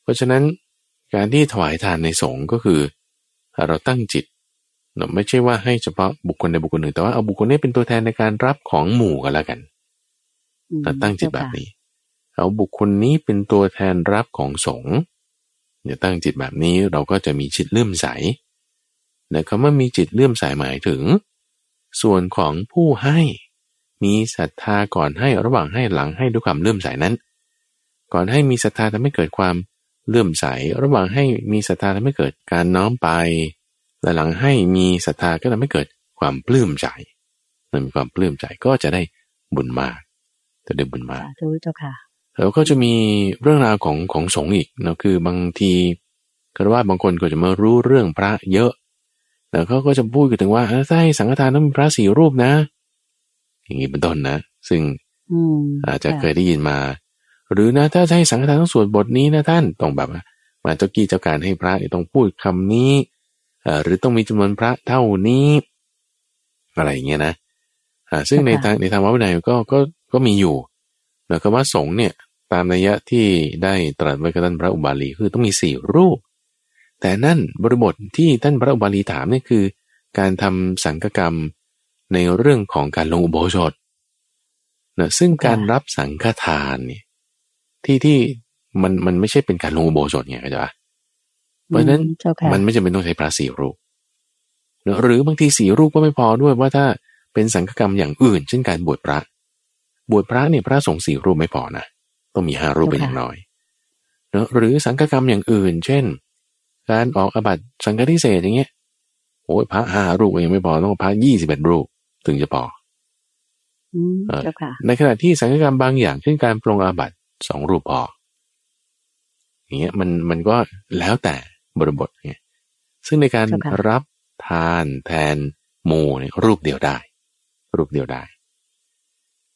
ราะฉะนั้นการที่ถวายทานในสงฆ์ก็คือ เราตั้งจิตเนาะไม่ใช่ว่าให้เฉพาะบุคคลใดบุคคลหนึ่ง แต่ว่าเอาบุคคลนี้เป็นตัวแทนในการรับของหมู่กันแล้วกันอืมเราตั้งจิตแบบนี้ เอาบุคคลนี้เป็นตัวแทนรับของสงฆ์เนี่ยตั้งจิตแบบนี้เราก็จะมีจิตเลื่อมใสแต่คำว่ามีจิตเลื่อมใสหมายถึง ส่วนของผู้ให้ มีศรัทธาก่อนให้ระหว่างให้หลังให้ด้วยความเลื่อมใสนั้น ก่อนให้มีศรัทธาทำให้เกิดความเลื่อมใส ระหว่างให้มีศรัทธาทำให้เกิดการน้อมไป และหลังให้มีศรัทธาก็ทำให้เกิดความปลื้มใจมันมีความปลื้มใจก็จะได้บุญมากจะได้บุญมากสาธุเจ้าค่ะแล้วก็จะมีเรื่องราวของของสงฆ์อีกเนาะคือบางทีก็ว่าบางคนก็จะมารู้เรื่องพระเยอะ แล้วเขาก็จะพูดกันถึงว่าเออถ้าให้สังฆทานต้องมีพระสี่รูปนะ อย่างนี้เป็นต้นนะ ซึ่งอืมอาจจะเคยได้ยินมา หรือนะถ้าจะให้สังฆทานต้องสวดบทนี้นะท่านต้องแบบว่ามาเจ้ากี้เจ้าการให้พระเนี่ยต้องพูดคำนี้เอ่อ หรือต้องมีจำนวนพระเท่านี้ อะไรอย่างเงี้ยนะอ่าซึ่งในทางในทางวัดวินัยก็ก็ก็มีอยู่แล้วก็ว่าสงฆ์เนี่ยตามนัยยะที่ได้ตรัสไว้กับท่านพระอุบาลีคือต้องมีสี่รูป แต่นั่นบริบทที่ท่านพระอุบาลีถามเนี่ยคือ การทำสังฆกรรมในเรื่องของการลงอุโบสถนะซึ่งการรับสังฆทานเนี่ยที่ที่มันมันไม่ใช่เป็นการลงอุโบสถไงเข้าใจปะ เพราะฉะนั้นอืมเจ้าค่ะมันไม่จำเป็นต้องใช้พระสี่รูปเนอะหรือบางทีสี่รูปก็ไม่พอด้วยว่าถ้าเป็นสังฆกรรมอย่างอื่น เช่นการบวชพระ บวชพระเนี่ยพระสงฆ์สี่รูปไม่พอนะต้องมีห้ารูปเป็นอย่างน้อยเนอะหรือสังฆกรรมอย่างอื่น เช่น การออกอบัตสังฆทิเศษอย่างเงี้ยโอ้ยพระห้ารูปก็ยังไม่พอต้องพระยี่สิบเอ็ดรูปถึงจะพออืมเออเจ้าค่ะในขณะที่สังฆกรรมบางอย่าง เช่นการปรงอาบัตสองรูปพออย่างเงี้ยมันมันก็แล้วแต่ บริบทไงซึ่งในการเจ้าค่ะรับทานแทนหมู่เนี่ยรูปเดียวได้ รูปเดียวได้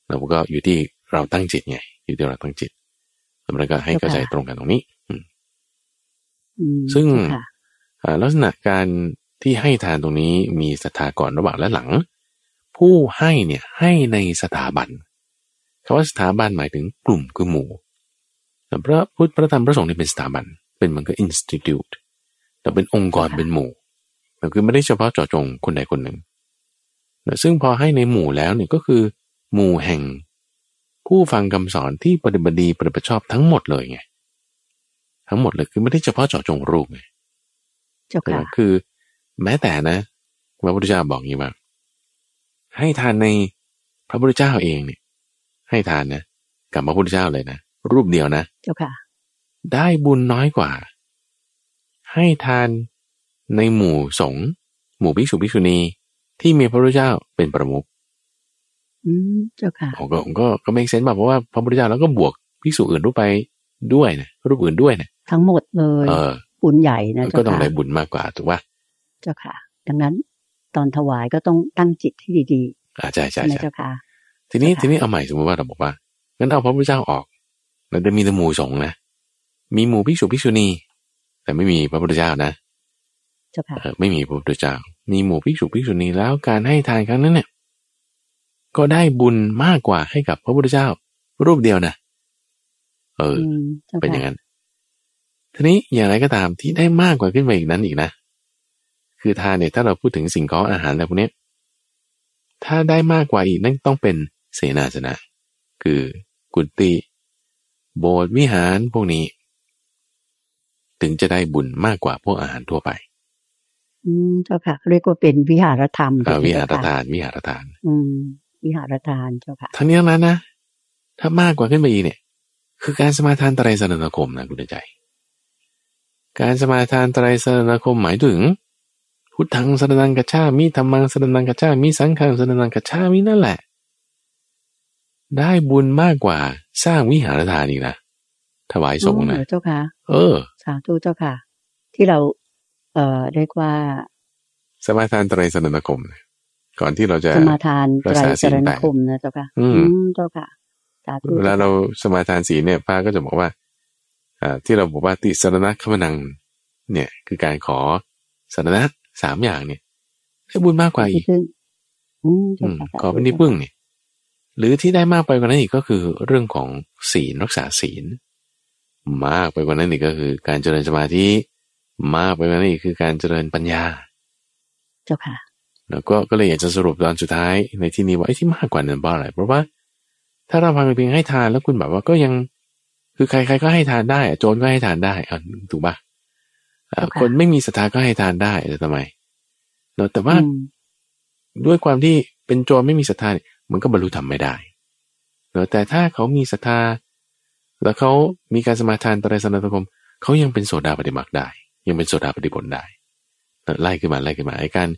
แล้วก็อยู่ที่เราตั้งจิตไง อยู่ที่เราตั้งจิตแล้วก็ให้เข้าใจตรงกันตรงนี้อืมซึ่งเจ้าค่ะอ่าลักษณะการที่ให้ทานตรงนี้มีศรัทธาก่อนระหว่างและหลัง ผู้ให้เนี่ยให้ในสถาบันคำว่าสถาบันหมายถึงกลุ่มคือหมู่แต่พระพุทธพระธรรมพระสงฆ์นี่เป็นสถาบัน เป็นเหมือนกับ institute แต่เป็นองค์กรเป็นหมู่แต่คือไม่ได้เฉพาะเจาะจงคนใดคนหนึ่งแต่ซึ่งพอให้ในหมู่แล้วเนี่ยก็คือ หมู่แห่ง ผู้ฟังคำสอนที่ปฏิบัติดีปฏิบัติชอบทั้งหมดเลยไง ทั้งหมดเลยคือไม่ได้เฉพาะเจาะจงรูปไงเจ้าค่ะคือ แม้แต่นะพระพุทธเจ้าบอกอย่างนี้ว่าให้ทานในพระพุทธเจ้าเองเนี่ย ให้ทานนะกับพระพุทธเจ้าเลยนะรูปเดียวนะเจ้าค่ะ ได้บุญน้อยกว่า ให้ทานในหมู่สงฆ์หมู่ภิกษุภิกษุณีที่มีพระพุทธเจ้าเป็นประมุขอืมเจ้าค่ะผมก็ผมก็ก็ไม่เซนแบบเพราะว่าพระพุทธเจ้าแล้วก็บวกภิกษุอื่นรูปไปด้วยนะรูปอื่นด้วยนะทั้งหมดเลยเออบุญใหญ่นะมันเจ้าก็ต้องค่ะได้บุญมากกว่าถูกป่ะเจ้าค่ะ ดังนั้นตอนถวายก็ต้องตั้งจิตให้ดีอ่าใช่ๆใช่ใช่ไหมใช่เจ้าค่ะ ทีนี้ค่ะทีนี้เอาใหม่สมมติว่าเราบอกว่างั้นเอาพระพุทธเจ้าออกแล้วจะมีแต่หมู่สงฆ์นะมีหมู่ภิกษุภิกษุณี แต่ไม่มีพระพุทธเจ้านะเจ้าค่ะเออไม่มีพระพุทธเจ้า มีหมู่ภิกษุภิกษุณีแล้วการให้ทานครั้งนั้นเนี่ย ก็ได้บุญมากกว่าให้กับพระพุทธเจ้า รูปเดียวนะ เอออืมเจ้าเป็นอค่ะย่างนั้น ทีนี้อย่างไรก็ตามที่ได้มากกว่าขึ้นไปอีกนั้นอีกนะ คือทานเนี่ยถ้าเราพูดถึงสิ่งของอาหารอะไรพวกเนี้ยถ้าได้มากกว่าอีกนั่นต้องเป็นเสนาสนะ คือกุฏิโบสถ์วิหารพวกนี้ ถึงจะได้บุญมากกว่าพวกอาหารทั่วไป อืมเจ้าค่ะเรียกว่าเป็นวิหารธรรมอ่าวิหารเจ้ค่ะทาน วิหารทาน อืม วิหารทานเจ้าค่ะทั้งนี้ทั้งนั้นนะถ้ามากกว่าขึ้นไปอีกเนี่ย คือการสมาทานไตรสรณคมนะคุณใจ การสมาทานไตรสรณคมหมายถึงพุทธังสรนังกัจฉามิธรรมังสรนังกัจฉามิสังฆังสรนังกัจฉามินั่นแหละ ได้บุญมากกว่าสร้างวิหารทานอีกนะ ถวายสงฆ์นะอ๋อเจ้าค่ะ เออ สาธุเจ้าค่ะ ที่เรา เอ่อเรียกว่า สมาทานไตรสรณคมนะก่อนที่เราจะสมาทานไตรรักษาสศีลรณแปดคมนะเจ้าค่ะ อืมมเจ้าค่ะสาธุเวลาเราสมาทานศีลเนี่ยพระก็จะบอกว่าอ่า ที่เราบอกว่าติสรณะขมนัง เนี่ย คือการขอสรณะสามอย่างเนี่ยได้บุญมากกว่าอีที่กพึ่งอืมอืเจ้ามค่ะขอเป็นที่พึ่งเนี่ยหรือที่ได้มากไปกว่านั้นอีกก็คือเรื่องของศีลรักษาศีล มากไปกว่านั้นอีกก็คือ การเจริญสมาธิมากไปกว่านั้นอีกคือการเจริญปัญญา เจ้าค่ะ แล้วก็ก็เลยอยากจะสรุปตอนสุดท้ายในที่นี้ว่าไอ้ที่มากกว่านั้นเพราะอะไรเพราะว่า ถ้าเราฟังเพียงให้ทานแล้วคุณแบบว่าก็ยัง คือใคร ๆ ก็ให้ทานได้โจรก็ให้ทานได้อะถูกปะคนไม่มีศรัทธาก็ให้ทานได้แต่ทำไมเนาะแต่ว่าด้วยความที่เป็นโจรไม่มีศรัทธาเนี่ยมันก็บรรลุธรรมไม่ได้เนาะแต่ถ้าเขามีศรัทธา แล้วเขามีการสมาทานตรัยสนาตคมเขายังเป็นโสดาปฏิมาได้ ยังเป็นโสดาปฏิผลได้ไล่ขึ้นมาไล่ขึ้นมาไอ้การ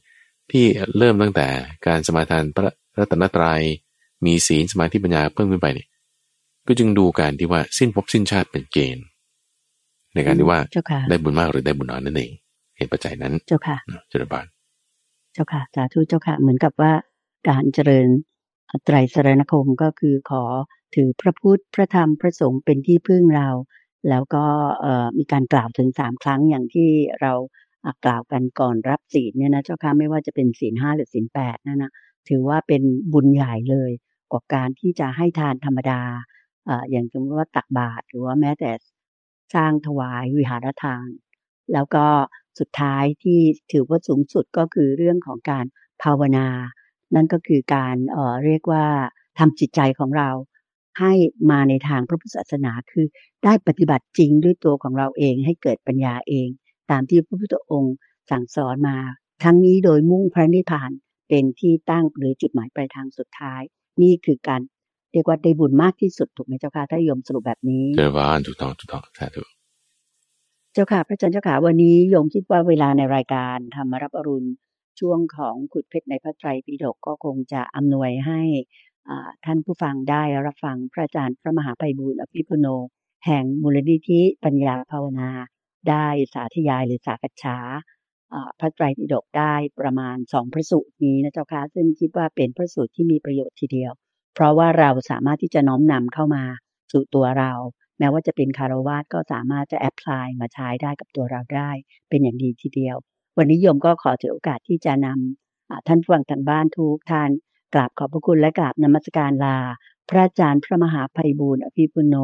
ที่เริ่มตั้งแต่การสมาทานพระรัตนตรยัยมีศีลสมาธิปัญญาเพิ่มขึ้นไปเนี่ยก็จึงดูการที่ว่าสิ้นภพสิ้นชาติเป็นเกณฑ์ ในการที่ว่าได้บุญมากหรือได้บุญน้อยนั่นเองเหตุปัจจัยนั้นเจ้าค่ะเจริญบานเจ้าค่ะสาธุเจ้าค่ะเหมือนกับว่าการเจริญไตรสรณคมก็คือขอ ถือพระพุทธพระธรรมพระสงฆ์เป็นที่พึ่งเรา แล้วก็มีการกล่าวถึงสามครั้งอย่างที่เรากล่าวกันก่อนรับศีลเนี่ยนะเจ้าค่ะไม่ว่าจะเป็นศีลห้าหรือศีลแปดนั่นนะถือว่าเป็นบุญใหญ่เลยกว่าการที่จะให้ทานธรรมดาอย่างสมมติว่าตักบาตรหรือว่าแม้แต่สร้างถวายวิหารทาน แล้วก็สุดท้ายที่ถือว่าสูงสุดก็คือเรื่องของการภาวนา นั่นก็คือการเเรียกว่าทำจิตใจของเรา ให้มาในทางพระพุทธศาสนาคือได้ปฏิบัติจริงด้วยตัวของเราเองให้เกิดปัญญาเอง ตามที่พระพุทธองค์สั่งสอนมา ทั้งนี้โดยมุ่งพระนิพพานเป็นที่ตั้งหรือจุดหมายปลายทางสุดท้าย นี่คือการเรียกว่าได้บุญมากที่สุดถูกไหมเจ้าค่ะถ้ายมสรุปแบบนี้เจ้าว่าถูกต้องถูกต้องใช่ถูกเจ้าค่ะ พระอาจารย์เจ้าค่ะวันนี้โยมคิดว่าเวลาในรายการธรรมรับอรุณช่วงของขุดเพชรในพระไตรปิฎกก็คงจะอำนวยให้ ท่านผู้ฟังได้รับฟังพระอาจารย์พระมหาไพบูลอภิปุโน แห่งมูลนิธิปัญญาภาวนา ได้สาธยายหรือสากัจฉาพระไตรปิฎกได้ประมาณสองพระสูตรนี้นะเจ้าค่ะซึ่งคิดว่าเป็นพระสูตรที่มีประโยชน์ทีเดียว เพราะว่าเราสามารถที่จะน้อมนำเข้ามาสู่ตัวเรา แม้ว่าจะเป็นคารวาสก็สามารถจะแอพพลายมาใช้ได้กับตัวเราได้ เป็นอย่างดีทีเดียว วันนี้โยมก็ขอถือโอกาสที่จะนำท่านฟังทางบ้านทุกท่าน กราบขอบพระคุณและกราบนมัสการลา พระอาจารย์พระมหาภัยบูรณ์อภิปุโน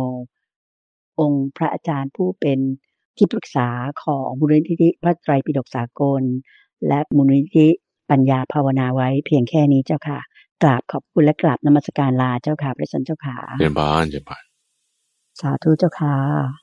องค์พระอาจารย์ผู้เป็นที่ปรึกษาของมูลนิธิพระไตรปิฎกสากล และมูลนิธิปัญญาภาวนาไว้เพียงแค่นี้เจ้าค่ะ กราบขอบคุณและกราบนมัสการลาเจ้าค่ะพระสันเจ้าค่ะเจริญบานเจริญบานสาธุเจ้าค่ะ